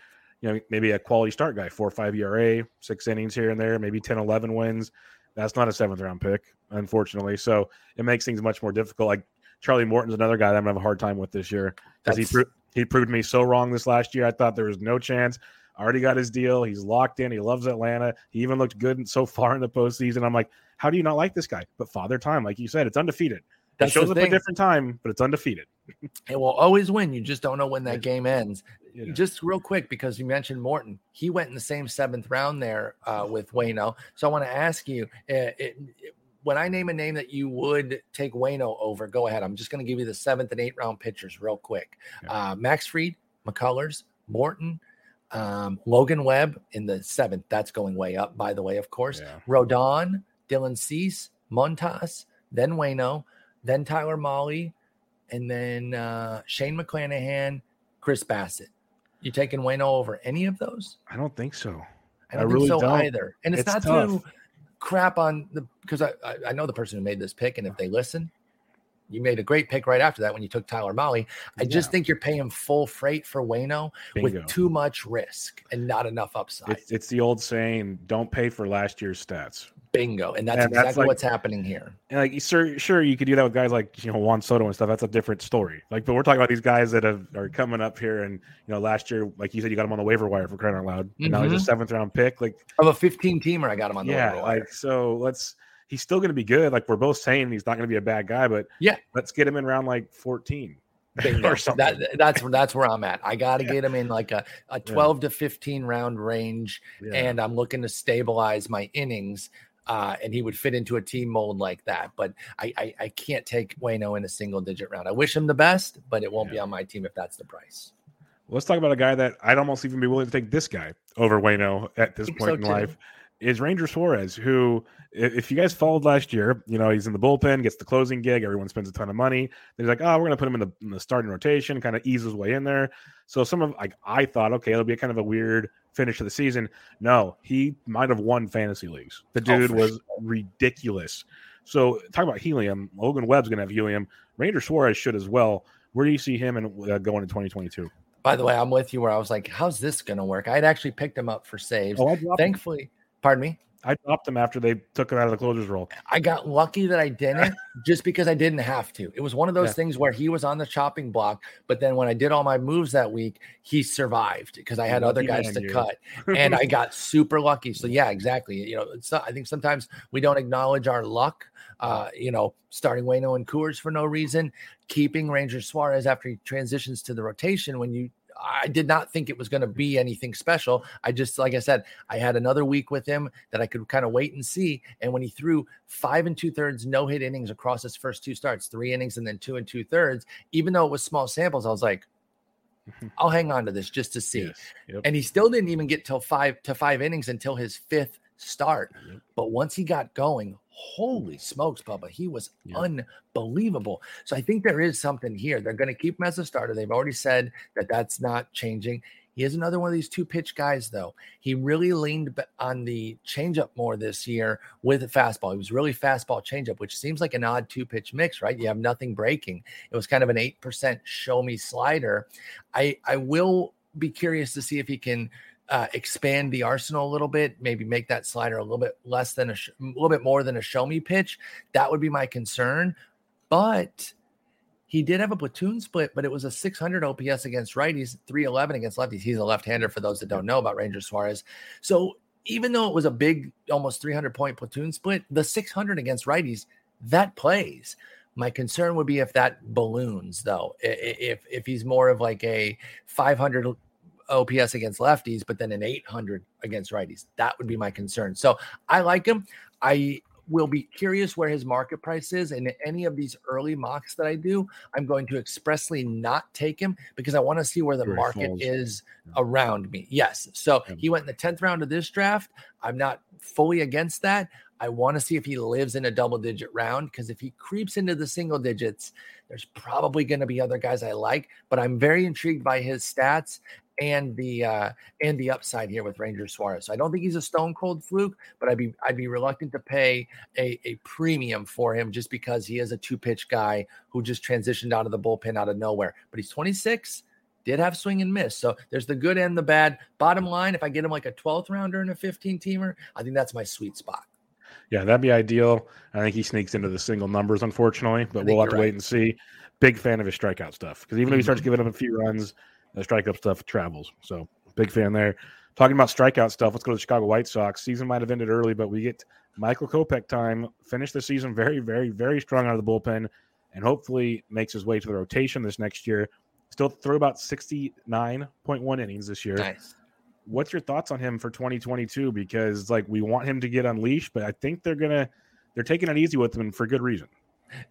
you know, maybe a quality start guy, four or five ERA, six innings here and there, maybe 10, 11 wins. That's not a seventh round pick, unfortunately. So it makes things much more difficult. Like Charlie Morton's another guy that I'm gonna have a hard time with this year because he pro- he proved me so wrong this last year. I thought there was no chance. I Already got his deal. He's locked in. He loves Atlanta. He even looked good so far in the postseason. I'm like, how do you not like this guy? But father time, like you said, it's undefeated. That shows up a different time, but it's undefeated. it will always win. You just don't know when that game ends. Yeah. Just real quick, because you mentioned Morton, he went in the same seventh round there uh, with Wayno. So I want to ask you, uh, it, it, when I name a name that you would take Wayno over, go ahead. I'm just going to give you the seventh and eighth round pitchers real quick. Yeah. Uh, Max Fried, McCullers, Morton, um, Logan Webb in the seventh. That's going way up, by the way, of course. Yeah. Rodon, Dylan Cease, Montas, then Wayno then Tyler Mahle, and then uh, Shane McClanahan, Chris Bassitt. You taking Wayno over any of those? I don't think so. I don't I think really so don't. either. And it's, it's not tough. to crap on the because I, I know the person who made this pick, and if they listen, you made a great pick right after that when you took Tyler Mahle. I yeah. just think you're paying full freight for Wayno Bingo. with too much risk and not enough upside. It's, it's, the old saying: "Don't pay for last year's stats." Bingo, and that's and exactly that's like, what's happening here. And like, sure, sure, you could do that with guys like you know Juan Soto and stuff. That's a different story. Like, but we're talking about these guys that have are coming up here, and you know, last year, like you said, you got him on the waiver wire for crying out loud. Mm-hmm. now he's a mm-hmm. seventh round pick. Like of a 15 teamer, I got him on the yeah, waiver wire. Like, so let's. He's still going to be good. Like we're both saying, he's not going to be a bad guy, but yeah, let's get him in round like 14. or something. That, that's that's where I'm at. I got to yeah. get him in like a, a 12 yeah. to 15 round range, yeah. and I'm looking to stabilize my innings uh, and he would fit into a team mold like that. But I, I, I can't take Wayno in a single digit round. I wish him the best, but it won't be on my team if that's the price. Let's talk about a guy that I'd almost even be willing to take this guy over Wayno at this point so in too. life. Is Ranger Suarez, who, if you guys followed last year, you know, he's in the bullpen, gets the closing gig, everyone spends a ton of money. They're like, oh, we're going to put him in the, in the starting rotation, kind of ease his way in there. So some of, like, I thought, okay, it'll be kind of a weird finish to the season. No, he might have won fantasy leagues. The oh, dude oh, was sure. ridiculous. So talk about helium. Logan Webb's going to have helium. Ranger Suarez should as well. Where do you see him and uh, going in 2022? By the way, I'm with you where I was like, how's this going to work? I had actually picked him up for saves. Oh, Thankfully. Pardon me. I dropped him after they took it out of the closers role. I got lucky that I didn't just because I didn't have to. It was one of those yeah. things where he was on the chopping block, but then when I did all my moves that week, he survived because I had lucky other guys to you. cut, and I got super lucky. So yeah, exactly. You know, it's not, I think sometimes we don't acknowledge our luck. Uh, you know, starting Wayno and Coors for no reason, keeping Ranger Suarez after he transitions to the rotation when you I did not think it was going to be anything special. I just, like I said, I had another week with him that I could kind of wait and see. And when he threw five and two thirds no hit innings across his first two starts, three innings and then two and two thirds, even though it was small samples, I was like, I'll hang on to this just to see. Yes. Yep. And he still didn't even get till five to five innings until his fifth start. Yep. But once he got going, holy smokes, Bubba, he was unbelievable. So I think there is something here. They're going to keep him as a starter. They've already said that that's not changing. He is another one of these two pitch guys, though. He really leaned on the changeup more this year with the fastball. He was really fastball changeup, which seems like an odd two pitch mix, right? You have nothing breaking. It was kind of an 8% show me slider. I, I will be curious to see if he can uh, expand the arsenal a little bit, maybe make that slider a little bit less than a, sh- a little bit more than a show me pitch. That would be my concern. But he did have a platoon split, but it was a 600 OPS against righties, 311 against lefties. He's a left hander for those that don't know about Ranger Suarez. So even though it was a big, almost 300 point platoon split, the 600 against righties, that plays. My concern would be if that balloons, though. If if he's more of like a 500 OPS against lefties, but then an 800 against righties. That would be my concern. So I like him. I will be curious where his market price is. And any of these early mocks that I do, I'm going to expressly not take him because I want to see where the market is around me. Yes. So he went in the 10th round of this draft. I'm not fully against that. I want to see if he lives in a double digit round because if he creeps into the single digits, there's probably going to be other guys I like, but I'm very intrigued by his stats and the uh, and the upside here with Ranger Suarez. So I don't think he's a stone cold fluke, but I'd be I'd be reluctant to pay a, a premium for him just because he is a two pitch guy who just transitioned out of the bullpen out of nowhere. But he's 26, did have swing and miss. So there's the good and the bad. Bottom line, if I get him like a 12th rounder and a 15 teamer, I think that's my sweet spot. Yeah, that'd be ideal. I think he sneaks into the single numbers, unfortunately, but we'll have to right. wait and see. Big fan of his strikeout stuff because even if he starts giving up a few runs, the strikeout stuff travels. So big fan there. Talking about strikeout stuff, let's go to the Chicago White Sox. Season might have ended early, but we get Michael Kopech time. Finished the season very, very, very strong out of the bullpen, and hopefully makes his way to the rotation this next year. Still threw about sixty nine point one innings this year. Nice. What's your thoughts on him for 2022? Because like we want him to get unleashed, but I think they're gonna they're taking it easy with him for good reason.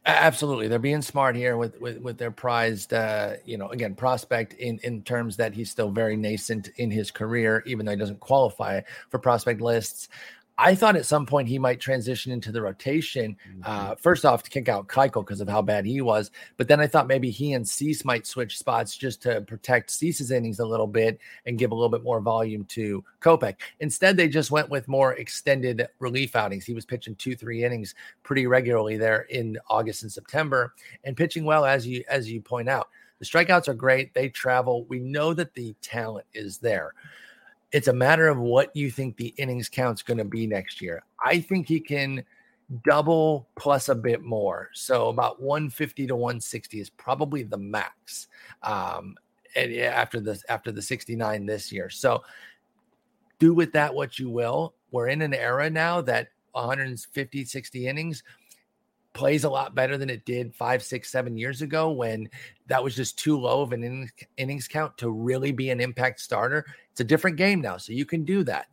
Absolutely, they're being smart here with with, with their prized, uh, you know, again prospect in in terms that he's still very nascent in his career, even though he doesn't qualify for prospect lists. I thought at some point he might transition into the rotation. Uh, first off, to kick out Keuchel because of how bad he was, but then I thought maybe he and Cease might switch spots just to protect Cease's innings a little bit and give a little bit more volume to Kopech. Instead, they just went with more extended relief outings. He was pitching two, three innings pretty regularly there in August and September and pitching well as you as you point out. The strikeouts are great. They travel. We know that the talent is there. It's a matter of what you think the innings count's going to be next year. I think he can double plus a bit more. So about 150 to 160 is probably the max. Um, and after this after the 69 this year. So do with that what you will. We're in an era now that 150, 60 innings plays a lot better than it did five, six, seven years ago when that was just too low of an innings, innings count to really be an impact starter. It's a different game now, so you can do that.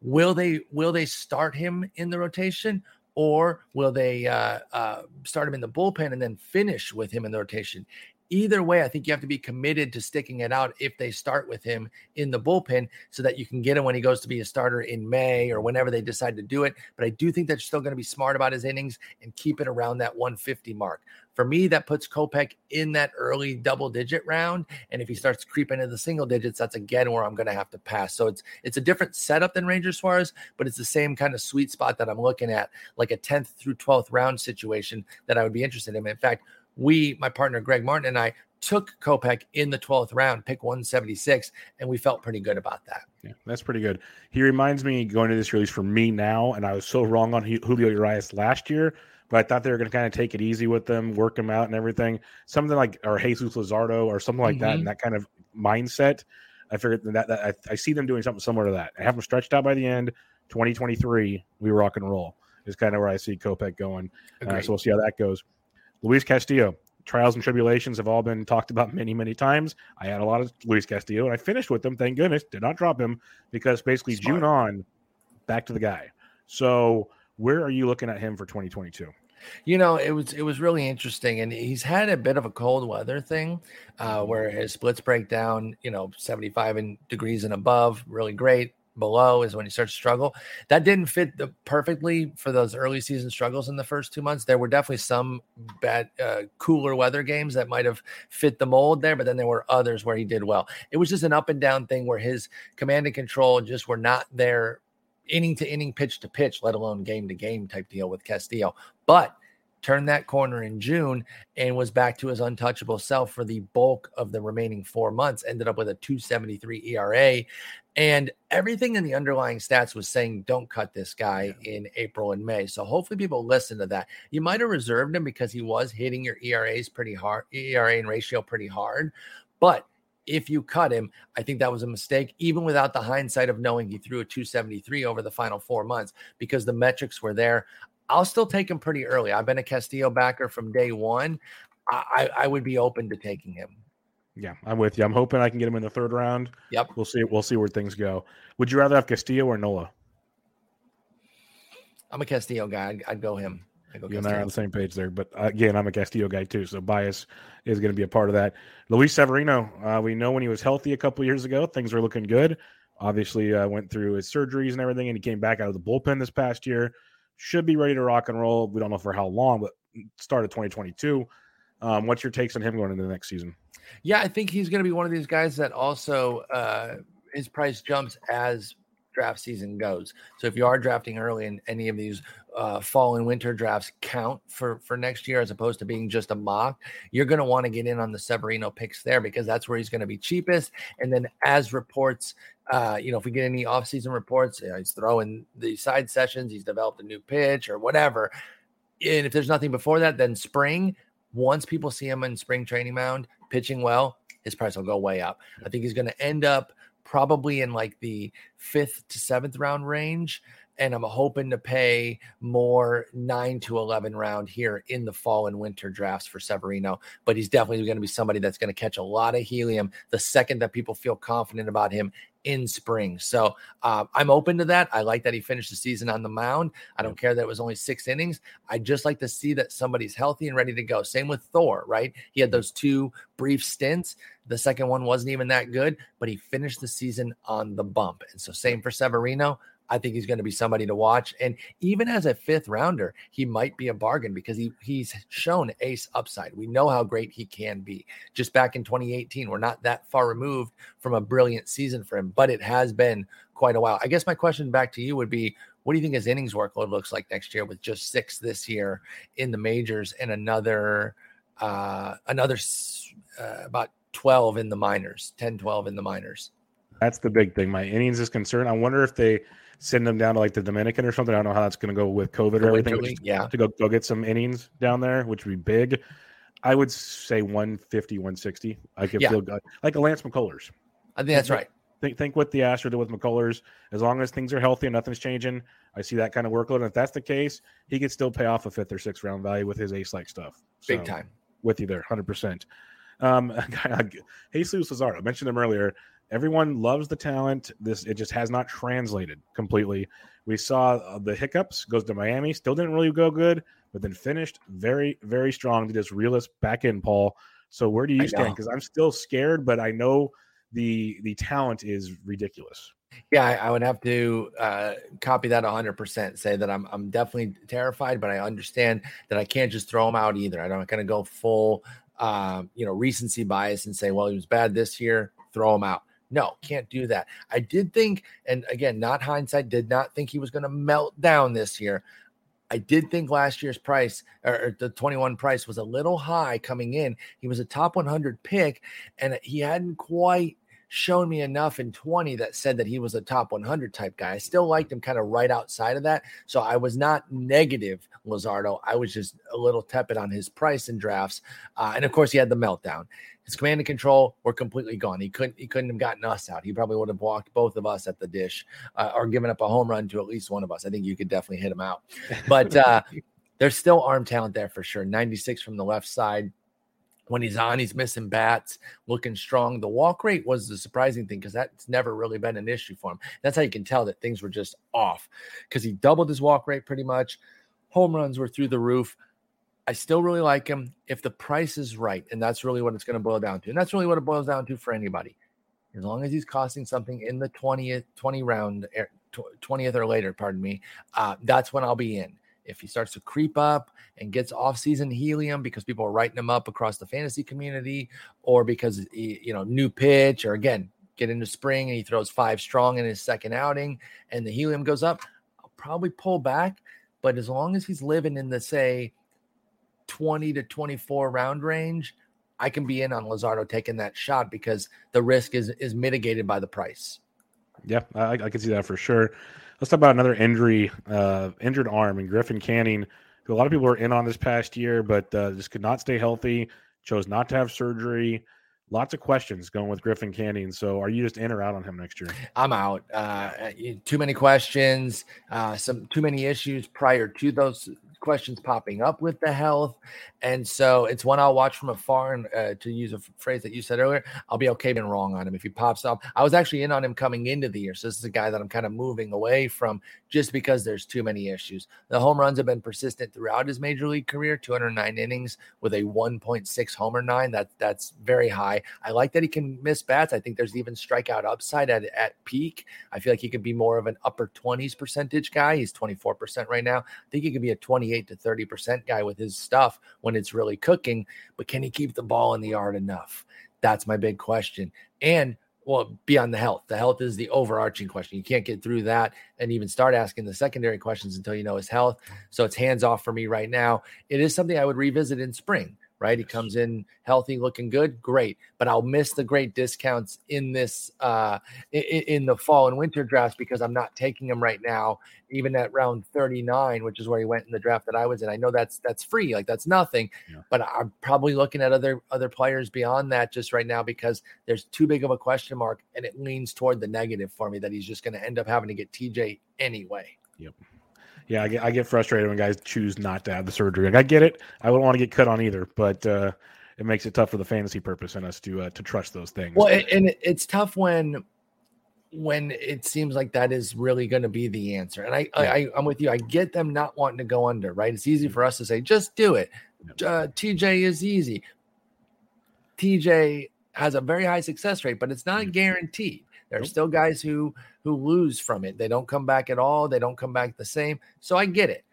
Will they will they start him in the rotation or will they uh, uh, start him in the bullpen and then finish with him in the rotation? Either way, I think you have to be committed to sticking it out if they start with him in the bullpen so that you can get him when he goes to be a starter in May or whenever they decide to do it. But I do think they're still going to be smart about his innings and keep it around that 150 mark. For me, that puts Kopech in that early double digit round. And if he starts creeping into the single digits, that's again where I'm going to have to pass. So it's it's a different setup than Ranger Suarez, but it's the same kind of sweet spot that I'm looking at, like a 10th through 12th round situation that I would be interested in. In fact, we, my partner Greg Martin and I, took Kopech in the 12th round, pick 176, and we felt pretty good about that. Yeah, that's pretty good. He reminds me going to this release for me now, and I was so wrong on Julio Urias last year, but I thought they were going to kind of take it easy with them, work them out, and everything. Something like or Jesus Luzardo or something like that, Mhm. and that kind of mindset. I figured that, that I, I see them doing something similar to that. I have them stretched out by the end. 2023, we rock and roll is kind of where I see Kopech going. Uh, so we'll see how that goes. Luis Castillo, trials and tribulations have all been talked about many, many times. I had a lot of Luis Castillo, and I finished with him. Thank goodness, did not drop him because basically Smart. June on, back to the guy. So where are you looking at him for 2022? You know, it was it was really interesting, and he's had a bit of a cold weather thing, uh, where his splits break down. You know, seventy five and degrees and above, really great. Below is when he starts to struggle. That didn't fit the, perfectly for those early season struggles in the first two months. There were definitely some bad, uh, cooler weather games that might have fit the mold there, but then there were others where he did well. It was just an up and down thing where his command and control just were not there inning to inning, pitch to pitch, let alone game to game type deal with Castillo. But turned that corner in June and was back to his untouchable self for the bulk of the remaining four months. Ended up with a 273 ERA. And everything in the underlying stats was saying, don't cut this guy in April and May. So hopefully people listen to that. You might have reserved him because he was hitting your ERAs pretty hard, ERA and ratio pretty hard. But if you cut him, I think that was a mistake, even without the hindsight of knowing he threw a 273 over the final four months because the metrics were there. I'll still take him pretty early. I've been a Castillo backer from day one. I, I would be open to taking him. Yeah, I'm with you. I'm hoping I can get him in the third round. Yep. We'll see. We'll see where things go. Would you rather have Castillo or Nola? I'm a Castillo guy. I'd, I'd go him. I'd go You and I are on the same page there. But uh, again, I'm a Castillo guy too, so bias is going to be a part of that. Luis Severino, uh, we know when he was healthy a couple years ago, things were looking good. Obviously, uh, went through his surgeries and everything, and he came back out of the bullpen this past year. Should be ready to rock and roll. We don't know for how long, but start of 2022. Um, what's your takes on him going into the next season? Yeah, I think he's going to be one of these guys that also uh, his price jumps as draft season goes. So if you are drafting early in any of these uh, fall and winter drafts count for for next year as opposed to being just a mock, you're going to want to get in on the Severino picks there because that's where he's going to be cheapest. And then as reports, uh, you know, if we get any offseason reports, you know, he's throwing the side sessions, he's developed a new pitch or whatever. And if there's nothing before that, then spring. Once people see him in spring training mound pitching well, his price will go way up. I think he's going to end up probably in like the fifth to seventh round range. And I'm hoping to pay more nine to 11 round here in the fall and winter drafts for Severino. But he's definitely going to be somebody that's going to catch a lot of helium the second that people feel confident about him in spring. So uh, I'm open to that. I like that he finished the season on the mound. I don't care that it was only six innings. I just like to see that somebody's healthy and ready to go. Same with Thor, right? He had those two brief stints. The second one wasn't even that good, but he finished the season on the bump. And so, same for Severino. I think he's going to be somebody to watch. And even as a fifth rounder, he might be a bargain because he he's shown ace upside. We know how great he can be. Just back in 2018, we're not that far removed from a brilliant season for him, but it has been quite a while. I guess my question back to you would be what do you think his innings workload looks like next year with just six this year in the majors and another uh another uh, about 12 in the minors, 10 12 in the minors? That's the big thing. My innings is concerned. I wonder if they send them down to like the Dominican or something. I don't know how that's going to go with COVID or everything. yeah, to go go get some innings down there, which would be big. I would say 150, 160. I could yeah. feel good, like a Lance McCullers. I think that's right. Think think what the Astros did with McCullers. As long as things are healthy and nothing's changing, I see that kind of workload. And if that's the case, he could still pay off a fifth or sixth round value with his ace like stuff. So, Big time. With you there, hundred percent. Um, Jesus Luzardo, I mentioned him earlier. Everyone loves the talent. This it just has not translated completely. We saw uh, the hiccups. Goes to Miami, still didn't really go good, but then finished very very strong. Did his realist back in Paul. So where do you stand? Because I'm still scared, but I know the the talent is ridiculous. Yeah, I, I would have to uh, copy that 100%. Say that I'm I'm definitely terrified, but I understand that I can't just throw him out either. I'm not going to go full, uh, you know, recency bias and say, well, he was bad this year, throw him out. No, can't do that. I did think, and again, not hindsight, did not think he was going to melt down this year. I did think last year's price or, the 21 price was a little high coming in. He was a top 100 pick, and he hadn't quite shown me enough in 20 that said that he was a top 100 type guy. I still liked him kind of right outside of that. So I was not negative, Luzardo. I was just a little tepid on his price in drafts. Uh, and of course, he had the meltdown. His command and control were completely gone. He couldn't. He couldn't have gotten us out. He probably would have walked both of us at the dish, uh, or given up a home run to at least one of us. I think you could definitely hit him out. But uh, there's still arm talent there for sure. 96 from the left side, when he's on, he's missing bats, looking strong. The walk rate was the surprising thing because that's never really been an issue for him. That's how you can tell that things were just off because he doubled his walk rate pretty much. Home runs were through the roof. I still really like him if the price is right. And that's really what it's going to boil down to. And that's really what it boils down to for anybody. As long as he's costing something in the 20th, 20 round, 20th er, or later, pardon me, uh, that's when I'll be in if he starts to creep up and gets off-season helium because people are writing him up across the fantasy community, or because he, you know new pitch, or again get into spring and he throws five strong in his second outing and the helium goes up, I'll probably pull back. But as long as he's living in the say 20 to 24 round range, I can be in on Luzardo taking that shot because the risk is is mitigated by the price. Yeah, I, I can see that for sure. Let's talk about another injury, uh, injured arm, and Griffin Canning, who a lot of people were in on this past year, but uh, just could not stay healthy, chose not to have surgery. Lots of questions going with Griffin Canning. So, are you just in or out on him next year? I'm out. Uh, too many questions, uh, some too many issues prior to those questions popping up with the health. And so it's one I'll watch from afar. And uh, to use a phrase that you said earlier, I'll be okay being wrong on him if he pops up. I was actually in on him coming into the year. So this is a guy that I'm kind of moving away from just because there's too many issues. The home runs have been persistent throughout his major league career 209 innings with a 1.6 homer nine. That, that's very high. I like that he can miss bats. I think there's even strikeout upside at, at peak. I feel like he could be more of an upper 20s percentage guy. He's 24% right now. I think he could be a 28 28 to 30% guy with his stuff when it's really cooking, but can he keep the ball in the yard enough? That's my big question. And well, beyond the health. The health is the overarching question. You can't get through that and even start asking the secondary questions until you know his health. So it's hands off for me right now. It is something I would revisit in spring right? He comes in healthy, looking good, great. But I'll miss the great discounts in this uh in, in, the fall and winter drafts because I'm not taking him right now, even at round 39, which is where he went in the draft that I was in. I know that's that's free, like that's nothing. Yeah. But I'm probably looking at other other players beyond that just right now because there's too big of a question mark and it leans toward the negative for me that he's just going to end up having to get TJ anyway. Yep yeah, I get, I get frustrated when guys choose not to have the surgery. Like I get it, I wouldn't want to get cut on either, but uh, it makes it tough for the fantasy purpose in us to uh, to trust those things. Well, and it's tough when when it seems like that is really going to be the answer. And I, yeah. I, I'm with you. I get them not wanting to go under. Right? It's easy for us to say, just do it. Uh, TJ is easy. TJ has a very high success rate, but it's not guaranteed. There are still guys who who lose from it. They don't come back at all. They don't come back the same. So I get it.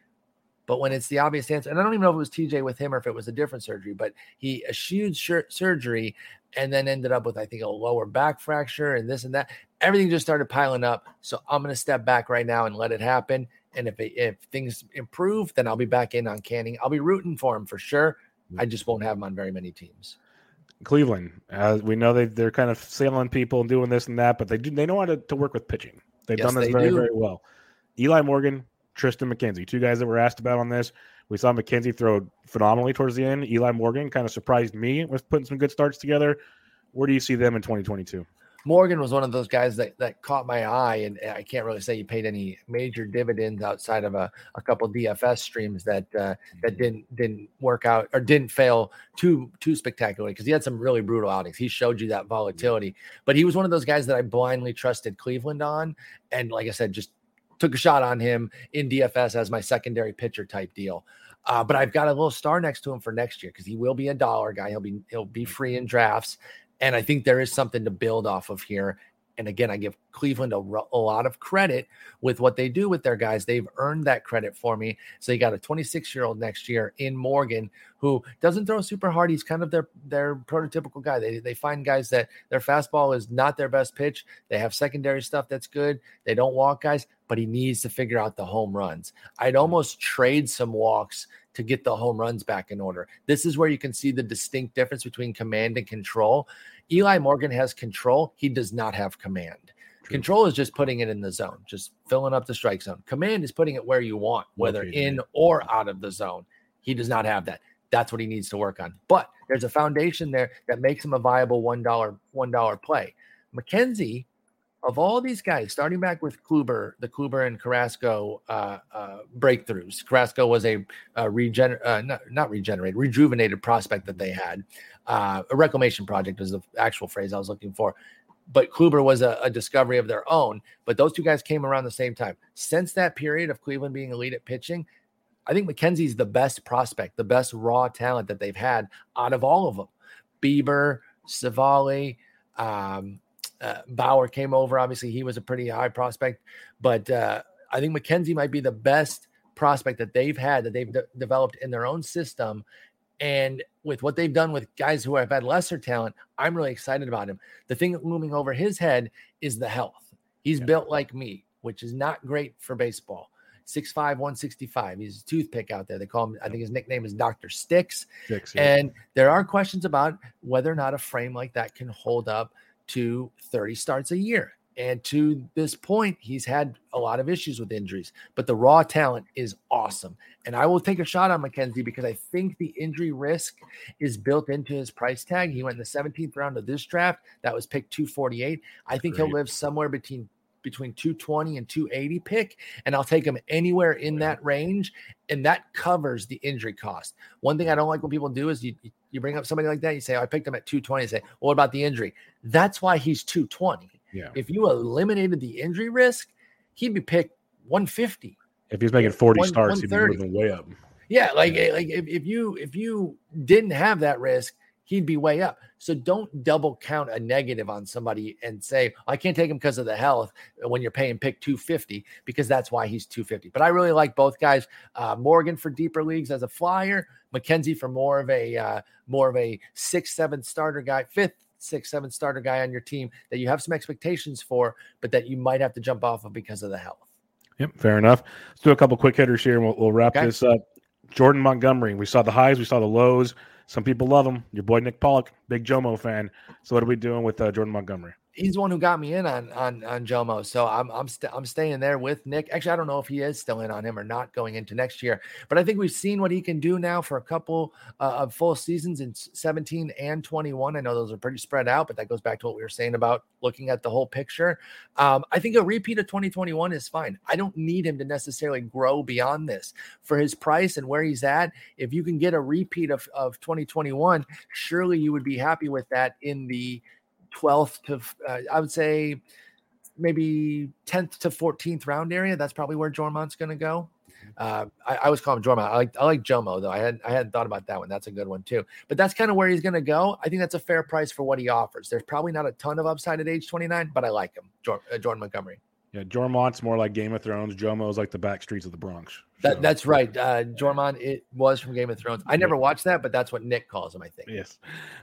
But when it's the obvious answer, and I don't even know if it was TJ with him or if it was a different surgery, but he eschewed sur- surgery and then ended up with, I think, a lower back fracture and this and that. Everything just started piling up. So I'm going to step back right now and let it happen. And if it, if things improve, then I'll be back in on Canning. I'll be rooting for him for sure. Mm-hmm. I just won't have him on very many teams. Cleveland, uh, we know they they're kind of sailing people and doing this and that, but they do they know how to, to work with pitching. They've yes, done this very do. very well. Eli Morgan, Triston McKenzie, two guys that were asked about on this. We saw McKenzie throw phenomenally towards the end. Eli Morgan kind of surprised me with putting some good starts together. Where do you see them in 2022? Morgan was one of those guys that, that caught my eye, and I can't really say he paid any major dividends outside of a, a couple DFS streams that uh, that mm-hmm. didn't didn't work out or didn't fail too too spectacularly because he had some really brutal outings. He showed you that mm-hmm. volatility, but he was one of those guys that I blindly trusted Cleveland on, and like I said, just took a shot on him in DFS as my secondary pitcher type deal. Uh, but I've got a little star next to him for next year because he will be a dollar guy. He'll be he'll be free in drafts, and I think there is something to build off of here. And again, I give Cleveland a, a, lot of credit with what they do with their guys. They've earned that credit for me. So you got a 26 year old next year in Morgan who doesn't throw super hard. He's kind of their their prototypical guy. They they find guys that their fastball is not their best pitch. They have secondary stuff that's good. They don't walk guys, but he needs to figure out the home runs. I'd almost trade some walks to get the home runs back in order. This is where you can see the distinct difference between command and control. Eli Morgan has control, he does not have command. True. Control is just putting it in the zone, just filling up the strike zone. Command is putting it where you want, whether in or out of the zone. He does not have that. That's what he needs to work on. But there's a foundation there that makes him a viable one dollar one dollar play. McKenzie of all these guys, starting back with Kluber, the Kluber and Carrasco uh, uh, breakthroughs. Carrasco was a, a regen, uh, not, not, regenerated, rejuvenated prospect that they had. Uh, a reclamation project is the actual phrase I was looking for. But Kluber was a, a, discovery of their own. But those two guys came around the same time. Since that period of Cleveland being elite at pitching, I think McKenzie's the best prospect, the best raw talent that they've had out of all of them. Bieber, Civale, um, uh, Bauer came over. Obviously, he was a pretty high prospect, but uh, I think McKenzie might be the best prospect that they've had that they've de- developed in their own system. And with what they've done with guys who have had lesser talent, I'm really excited about him. The thing looming over his head is the health. He's yeah. built like me, which is not great for baseball. 6'5, 165. He's a toothpick out there. They call him, I think his nickname is Dr. Sticks. Sticks yeah. And there are questions about whether or not a frame like that can hold up to 30 starts a year. And to this point, he's had a lot of issues with injuries, but the raw talent is awesome. And I will take a shot on McKenzie because I think the injury risk is built into his price tag. He went in the 17th round of this draft. That was pick 248. I think Great. he'll live somewhere between between 220 and 280 pick, and I'll take him anywhere in that range, and that covers the injury cost. One thing I don't like when people do is you you bring up somebody like that, you say, oh, I picked him at 220, and say, well, what about the injury? That's why he's 220. Yeah. If you eliminated the injury risk, he'd be picked 150. If he's making 40 one, starts, he'd be moving way up. Yeah, like, yeah. like if, if you if you didn't have that risk, he'd be way up. So don't double count a negative on somebody and say, I can't take him because of the health when you're paying pick 250 because that's why he's 250. But I really like both guys. Uh, Morgan for deeper leagues as a flyer, McKenzie for more of a uh, more of a six, seven starter guy, fifth, six, seven starter guy on your team that you have some expectations for, but that you might have to jump off of because of the health. Yep, fair enough. Let's do a couple quick hitters here and we'll, we'll wrap okay. this up. Jordan Montgomery. We saw the highs, we saw the lows. Some people love him. Your boy Nick Pollack, big Jomo fan. So what are we doing with uh, Jordan Montgomery? He's the one who got me in on on on Jomo. So I'm I'm st- I'm staying there with Nick. Actually, I don't know if he is still in on him or not going into next year, but I think we've seen what he can do now for a couple uh, of full seasons in 17 and 21. I know those are pretty spread out, but that goes back to what we were saying about looking at the whole picture. Um, I think a repeat of 2021 is fine. I don't need him to necessarily grow beyond this for his price and where he's at. If you can get a repeat of of 2021, surely you would be happy with that in the 12th to, uh, I would say maybe 10th to 14th round area. That's probably where Jormont's going to go. Uh, I, I always call him Jormont. I like I like Jomo though. I had I hadn't thought about that one. That's a good one too. But that's kind of where he's going to go. I think that's a fair price for what he offers. There's probably not a ton of upside at age 29, but I like him, Jordan, uh, Jordan Montgomery. Yeah, Jormont's more like Game of Thrones. Jomo's like the back streets of the Bronx. That, that's right. Uh, Jormont, it was from Game of Thrones. I never watched that, but that's what Nick calls him, I think. Yes.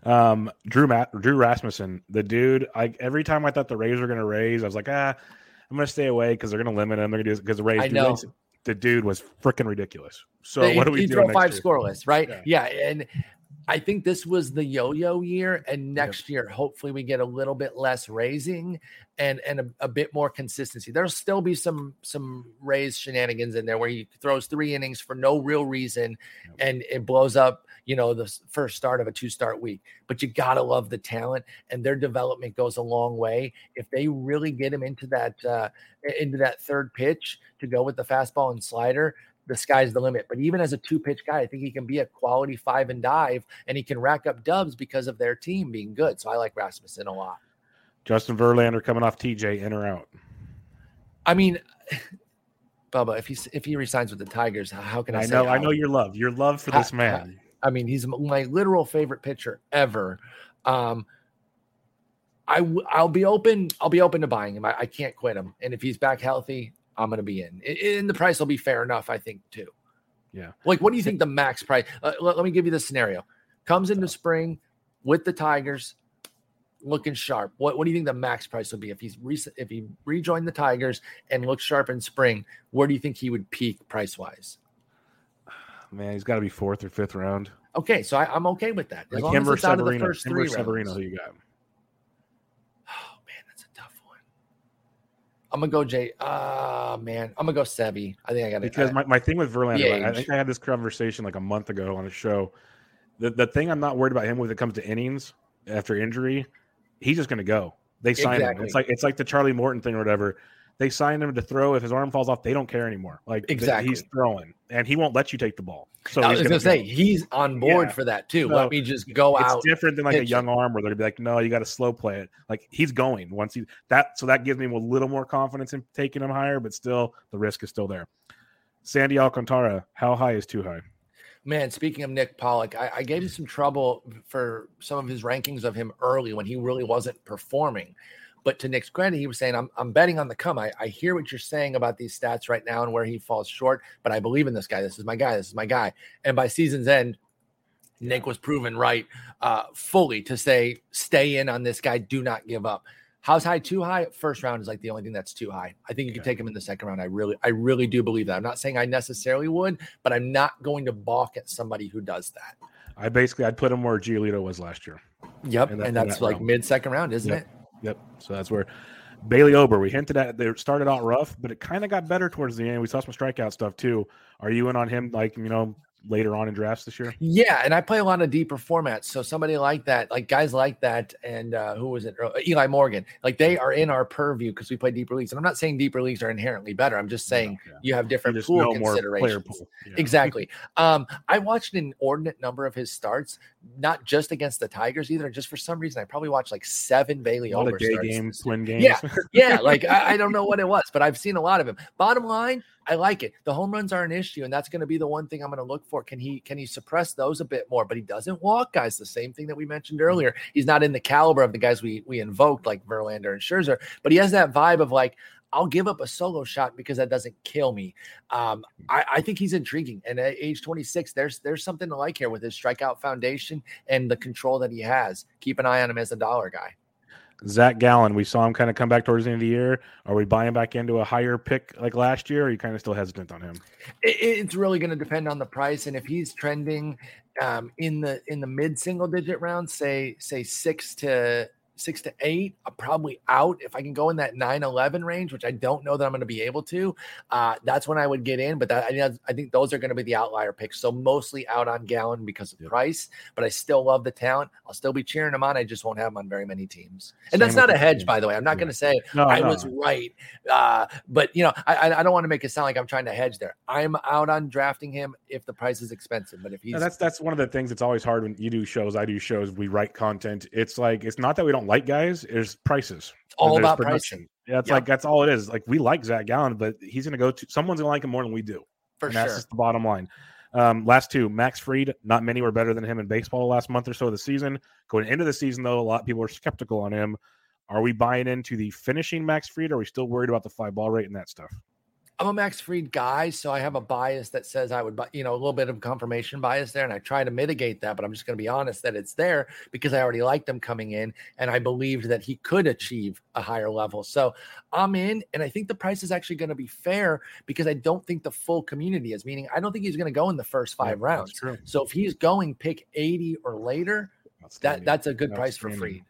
Um, Drew Matt, Drew Rasmussen, the dude. I every time I thought the Rays were going to raise, I was like, ah, I'm going to stay away because they're going to limit him. They're going to do because the Rays. I know. The dude was freaking ridiculous. So what do we he do? Throw five year? scoreless, right? Yeah. yeah, and I think this was the yo-yo year, and next yep. year, hopefully, we get a little bit less raising and and a, a, bit more consistency. There'll still be some some Rays shenanigans in there where he throws three innings for no real reason, yep. and it blows up. You know, the first start of a two-start week. But you gotta love the talent, and their development goes a long way. If they really get him into that uh, into that third pitch to go with the fastball and slider, the sky's the limit. But even as a two pitch guy, I think he can be a quality five and dive, and he can rack up dubs because of their team being good. So I like Rasmussen a lot. Justin Verlander coming off TJ in or out? I mean, Bubba, if he if he resigns with the Tigers, how can I? I know, I know your love, your love for this man. I, I mean, he's my literal favorite pitcher ever. Um, I I'll be open. I'll be open to buying him. I, I can't quit him, and if he's back healthy, I'm going to be in. And the price will be fair enough, I think, too. Yeah. Like, what do you think the max price? Uh, let, let, me give you the scenario. Comes into spring with the Tigers, looking sharp. What What do you think the max price would be if he's re- if he rejoined the Tigers and looks sharp in spring? Where do you think he would peak price wise? Man, he's got to be fourth or fifth round. Okay, so I, am okay with that. As like him versus Severino. Him Severino, who you got? I'm gonna go Jay. Ah, uh, man, I'm gonna go Sevy. I think I got it because my, my thing with Verlander. I think I had this conversation like a month ago on a show. The the thing I'm not worried about him when it comes to innings after injury, he's just gonna go. They sign exactly. him. It's like it's like the Charlie Morton thing or whatever. They sign him to throw. If his arm falls off, they don't care anymore. Like exactly, he's throwing, and he won't let you take the ball. So I was going to say he's on board yeah. for that too. So let me just go it's out. It's different than like a young arm where they'd be like, "No, you got to slow play it." Like he's going once he that. So that gives me a little more confidence in taking him higher, but still the risk is still there. Sandy Alcantara, how high is too high? Man, speaking of Nick Pollack, I, I, gave him some trouble for some of his rankings of him early when he really wasn't performing. But to Nick's credit, he was saying, I'm, I'm betting on the come. I, I hear what you're saying about these stats right now and where he falls short, but I believe in this guy. This is my guy. This is my guy. And by season's end, Nick was proven right uh, fully to say, stay in on this guy. Do not give up. How's high too high? First round is like the only thing that's too high. I think you can take him in the second round. I really, I really do believe that. I'm not saying I necessarily would, but I'm not going to balk at somebody who does that. I basically I'd put him where Giolito was last year. Yep, and, that, and that's that like mid second round, isn't yep. it? Yep. So that's where Bailey Ober, we hinted at they started out rough, but it kind of got better towards the end. We saw some strikeout stuff too. Are you in on him like, you know, later on in drafts this year? Yeah, and I play a lot of deeper formats. So somebody like that, like guys like that, and uh, who was it? Eli Morgan, like they are in our purview because we play deeper leagues. And I'm not saying deeper leagues are inherently better. I'm just saying yeah. you have different you pool considerations. Pool. Yeah. Exactly. Um, I watched an inordinate number of his starts, not just against the Tigers either. Just for some reason, I probably watched like seven Bailey Ober day games, twin games. Yeah, yeah. Like I, I don't know what it was, but I've seen a lot of him. Bottom line, I like it. The home runs are an issue, and that's going to be the one thing I'm going to look for. Can he can he suppress those a bit more? But he doesn't walk guys. The same thing that we mentioned mm-hmm. earlier. He's not in the caliber of the guys we we invoked like Verlander and Scherzer, but he has that vibe of like I'll give up a solo shot because that doesn't kill me. Um, I, I, think he's intriguing, and at age 26, there's there's something to like here with his strikeout foundation and the control that he has. Keep an eye on him as a dollar guy. Zach Gallen, we saw him kind of come back towards the end of the year. Are we buying back into a higher pick like last year? Or are you kind of still hesitant on him? It's really going to depend on the price, and if he's trending um, in the in the mid single digit round, say say six to six to eight. I'm probably out. If I can go in that 9 11 range, which I don't know that I'm going to be able to, uh, that's when I would get in. But that, I, I think those are going to be the outlier picks. So mostly out on Gallen because of price, but I still love the talent. I'll still be cheering him on. I just won't have him on very many teams. And Same that's not a hedge, by the way. I'm not yeah. going to say no, I no. was right. Uh, but, you know, I, I don't want to make it sound like I'm trying to hedge there. I'm out on drafting him if the price is expensive. But if he's. No, that's, that's one of the things that's always hard when you do shows, I do shows, we write content. It's like, it's not that we don't like guys, is prices. It's all about production. pricing. Yeah, it's like that's all it is. Like we like Zach Gallen, but he's going to go to someone's going to like him more than we do. For and sure, that's just the bottom line. Um, last two, Max Fried. Not many were better than him in baseball the last month or so of the season. Going into the season, though, a lot of people are skeptical on him. Are we buying into the finishing Max Fried? Or are we still worried about the fly ball rate and that stuff? I'm a Max Fried guy, so I have a bias that says I would, you know, a little bit of confirmation bias there, and I try to mitigate that. But I'm just going to be honest that it's there because I already liked him coming in, and I believed that he could achieve a higher level. So I'm in, and I think the price is actually going to be fair because I don't think the full community is. Meaning, I don't think he's going to go in the first five yeah, rounds. So if he's going pick 80 or later, that that's a good price for Fried.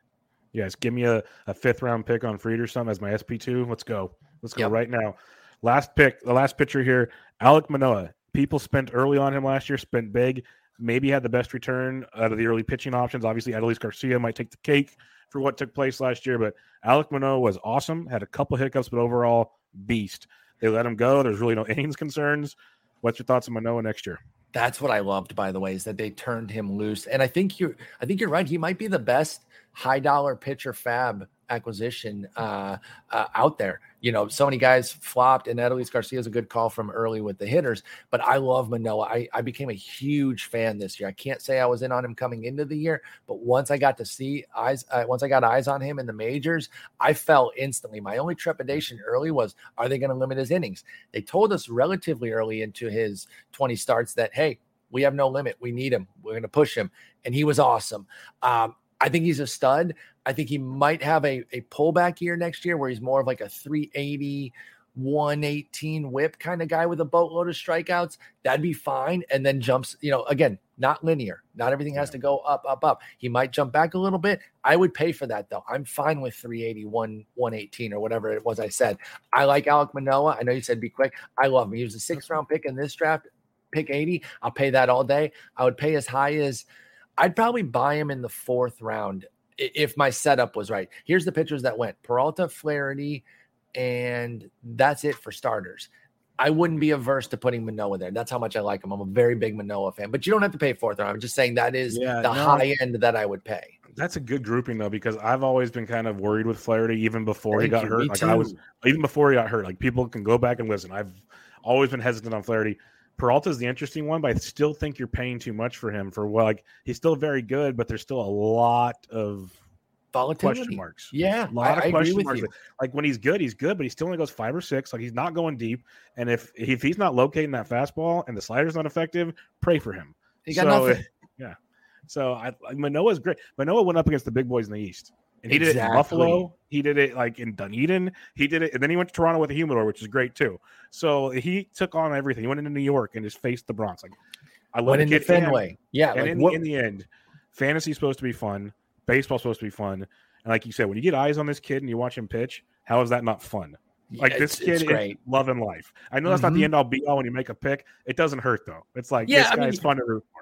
Yes, give me a, a fifth round pick on Fried or something as my SP two. Let's go. Let's go yep. right now. Last pick, the last pitcher here, Alek Manoah. People spent early on him last year, spent big. Maybe had the best return out of the early pitching options. Obviously, Adolis Garcia might take the cake for what took place last year, but Alek Manoah was awesome. Had a couple hiccups, but overall, beast. They let him go. There's really no innings concerns. What's your thoughts on Manoah next year? That's what I loved, by the way, is that they turned him loose. And I think you're I think you're right. He might be the best high dollar pitcher fab acquisition uh, uh, out there. You know, so many guys flopped, and Adolis Garcia is a good call from early with the hitters. But I love Manoah. I, I became a huge fan this year. I can't say I was in on him coming into the year, but once I got to see eyes, uh, once I got eyes on him in the majors, I fell instantly. My only trepidation early was, are they going to limit his innings? They told us relatively early into his 20 starts that, hey, we have no limit. We need him. We're going to push him. And he was awesome. Um, I think he's a stud. I think he might have a, a pullback year next year where he's more of like a 380, 118 whip kind of guy with a boatload of strikeouts. That'd be fine. And then jumps, you know, again, not linear. Not everything has to go up, up, up. He might jump back a little bit. I would pay for that though. I'm fine with 381, 118 or whatever it was I said. I like Alek Manoah. I know you said be quick. I love him. He was a sixth round pick in this draft, pick 80. I'll pay that all day. I would pay as high as I'd probably buy him in the fourth round if my setup was right. Here's the pitchers that went Peralta, Flaherty, and that's it for starters. I wouldn't be averse to putting Manoah there. That's how much I like him. I'm a very big Manoah fan, but you don't have to pay fourth round. I'm just saying that is yeah, the no, high end that I would pay. That's a good grouping though, because I've always been kind of worried with Flaherty even before he got you, hurt. Like too. I was even before he got hurt. Like people can go back and listen. I've always been hesitant on Flaherty. Peralta is the interesting one, but I still think you're paying too much for him for well, like he's still very good, but there's still a lot of volatility question marks. Yeah, a lot I, of question marks. You. Like when he's good, he's good, but he still only goes five or six. Like he's not going deep. And if if he's not locating that fastball and the slider's not effective, pray for him. He got so, nothing. Yeah. So I Manoah's great. Manoah went up against the big boys in the East. And he exactly. did it in Buffalo. He did it like in Dunedin. He did it, and then he went to Toronto with a humidor, which is great too. So he took on everything. He went into New York and just faced the Bronx. Like I love it. Fenway. Yeah, and like, in, the, in the end, fantasy's supposed to be fun. Baseball's supposed to be fun. And like you said, when you get eyes on this kid and you watch him pitch, how is that not fun? Like yeah, this kid is love and life. I know that's mm-hmm. not the mm-hmm. end all be all when you make a pick. It doesn't hurt though. It's like yeah, this guy's mean, fun to root for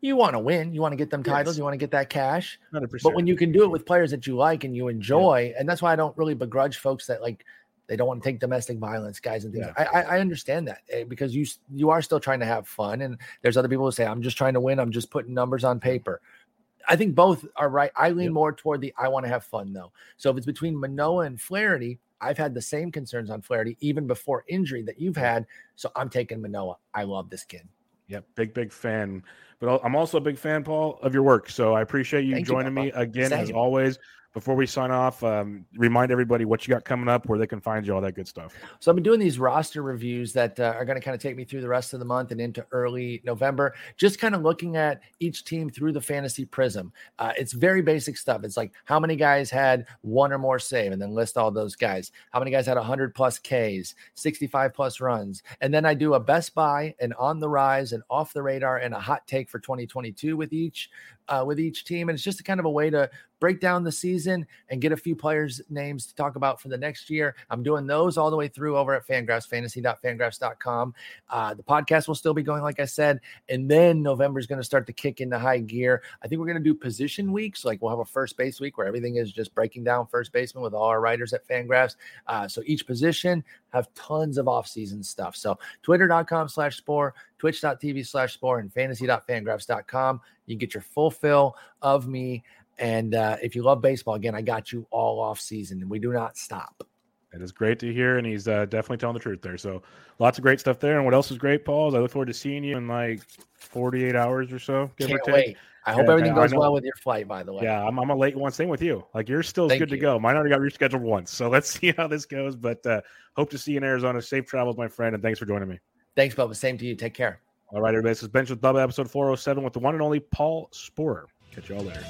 you want to win. You want to get them titles. Yes. You want to get that cash. 100%. But when you can do it with players that you like and you enjoy, yeah. and that's why I don't really begrudge folks that like they don't want to take domestic violence guys and things. Yeah. I, I understand that eh, because you you are still trying to have fun, and there's other people who say I'm just trying to win. I'm just putting numbers on paper. I think both are right. I lean yep. more toward the I want to have fun though. So if it's between Manoah and Flaherty, I've had the same concerns on Flaherty even before injury that you've had. So I'm taking Manoah. I love this kid. Yep, big big fan. But I'm also a big fan, Paul, of your work. So I appreciate you Thank joining you, me again, as always. before we sign off, um, remind everybody what you got coming up, where they can find you, all that good stuff. So I've been doing these roster reviews that uh, are going to kind of take me through the rest of the month and into early November. Just kind of looking at each team through the fantasy prism. Uh, it's very basic stuff. It's like how many guys had one or more save, and then list all those guys. How many guys had 100 plus Ks, 65 plus runs, and then I do a best buy, and on the rise, and off the radar, and a hot take for 2022 with each uh, with each team. And it's just a kind of a way to break down the season and get a few players' names to talk about for the next year. I'm doing those all the way through over at Fangraphs, fantasy.fangraphs.com. Uh, the podcast will still be going, like I said. And then November is going to start to kick into high gear. I think we're going to do position weeks. Like we'll have a first base week where everything is just breaking down first baseman with all our writers at Fangraphs. Uh, so each position have tons of offseason stuff. So twitter.com slash spore, twitch.tv slash spore, and fantasy.fangraphs.com. You get your full fill of me. And uh, if you love baseball, again, I got you all off season, and we do not stop. It is great to hear, and he's uh, definitely telling the truth there. So, lots of great stuff there. And what else is great, Paul? Is I look forward to seeing you in like 48 hours or so. Can't wait. I hope yeah, everything goes well with your flight, by the way. Yeah, I'm, I'm a late one. Same with you. Like you're still Thank good you. to go. Mine already got rescheduled once. So let's see how this goes. But uh, hope to see you in Arizona. Safe travels, my friend. And thanks for joining me. Thanks, Bubba. Same to you. Take care. All right, everybody. This is Bench with Bubba, episode 407 with the one and only Paul Sporer. Catch you all later.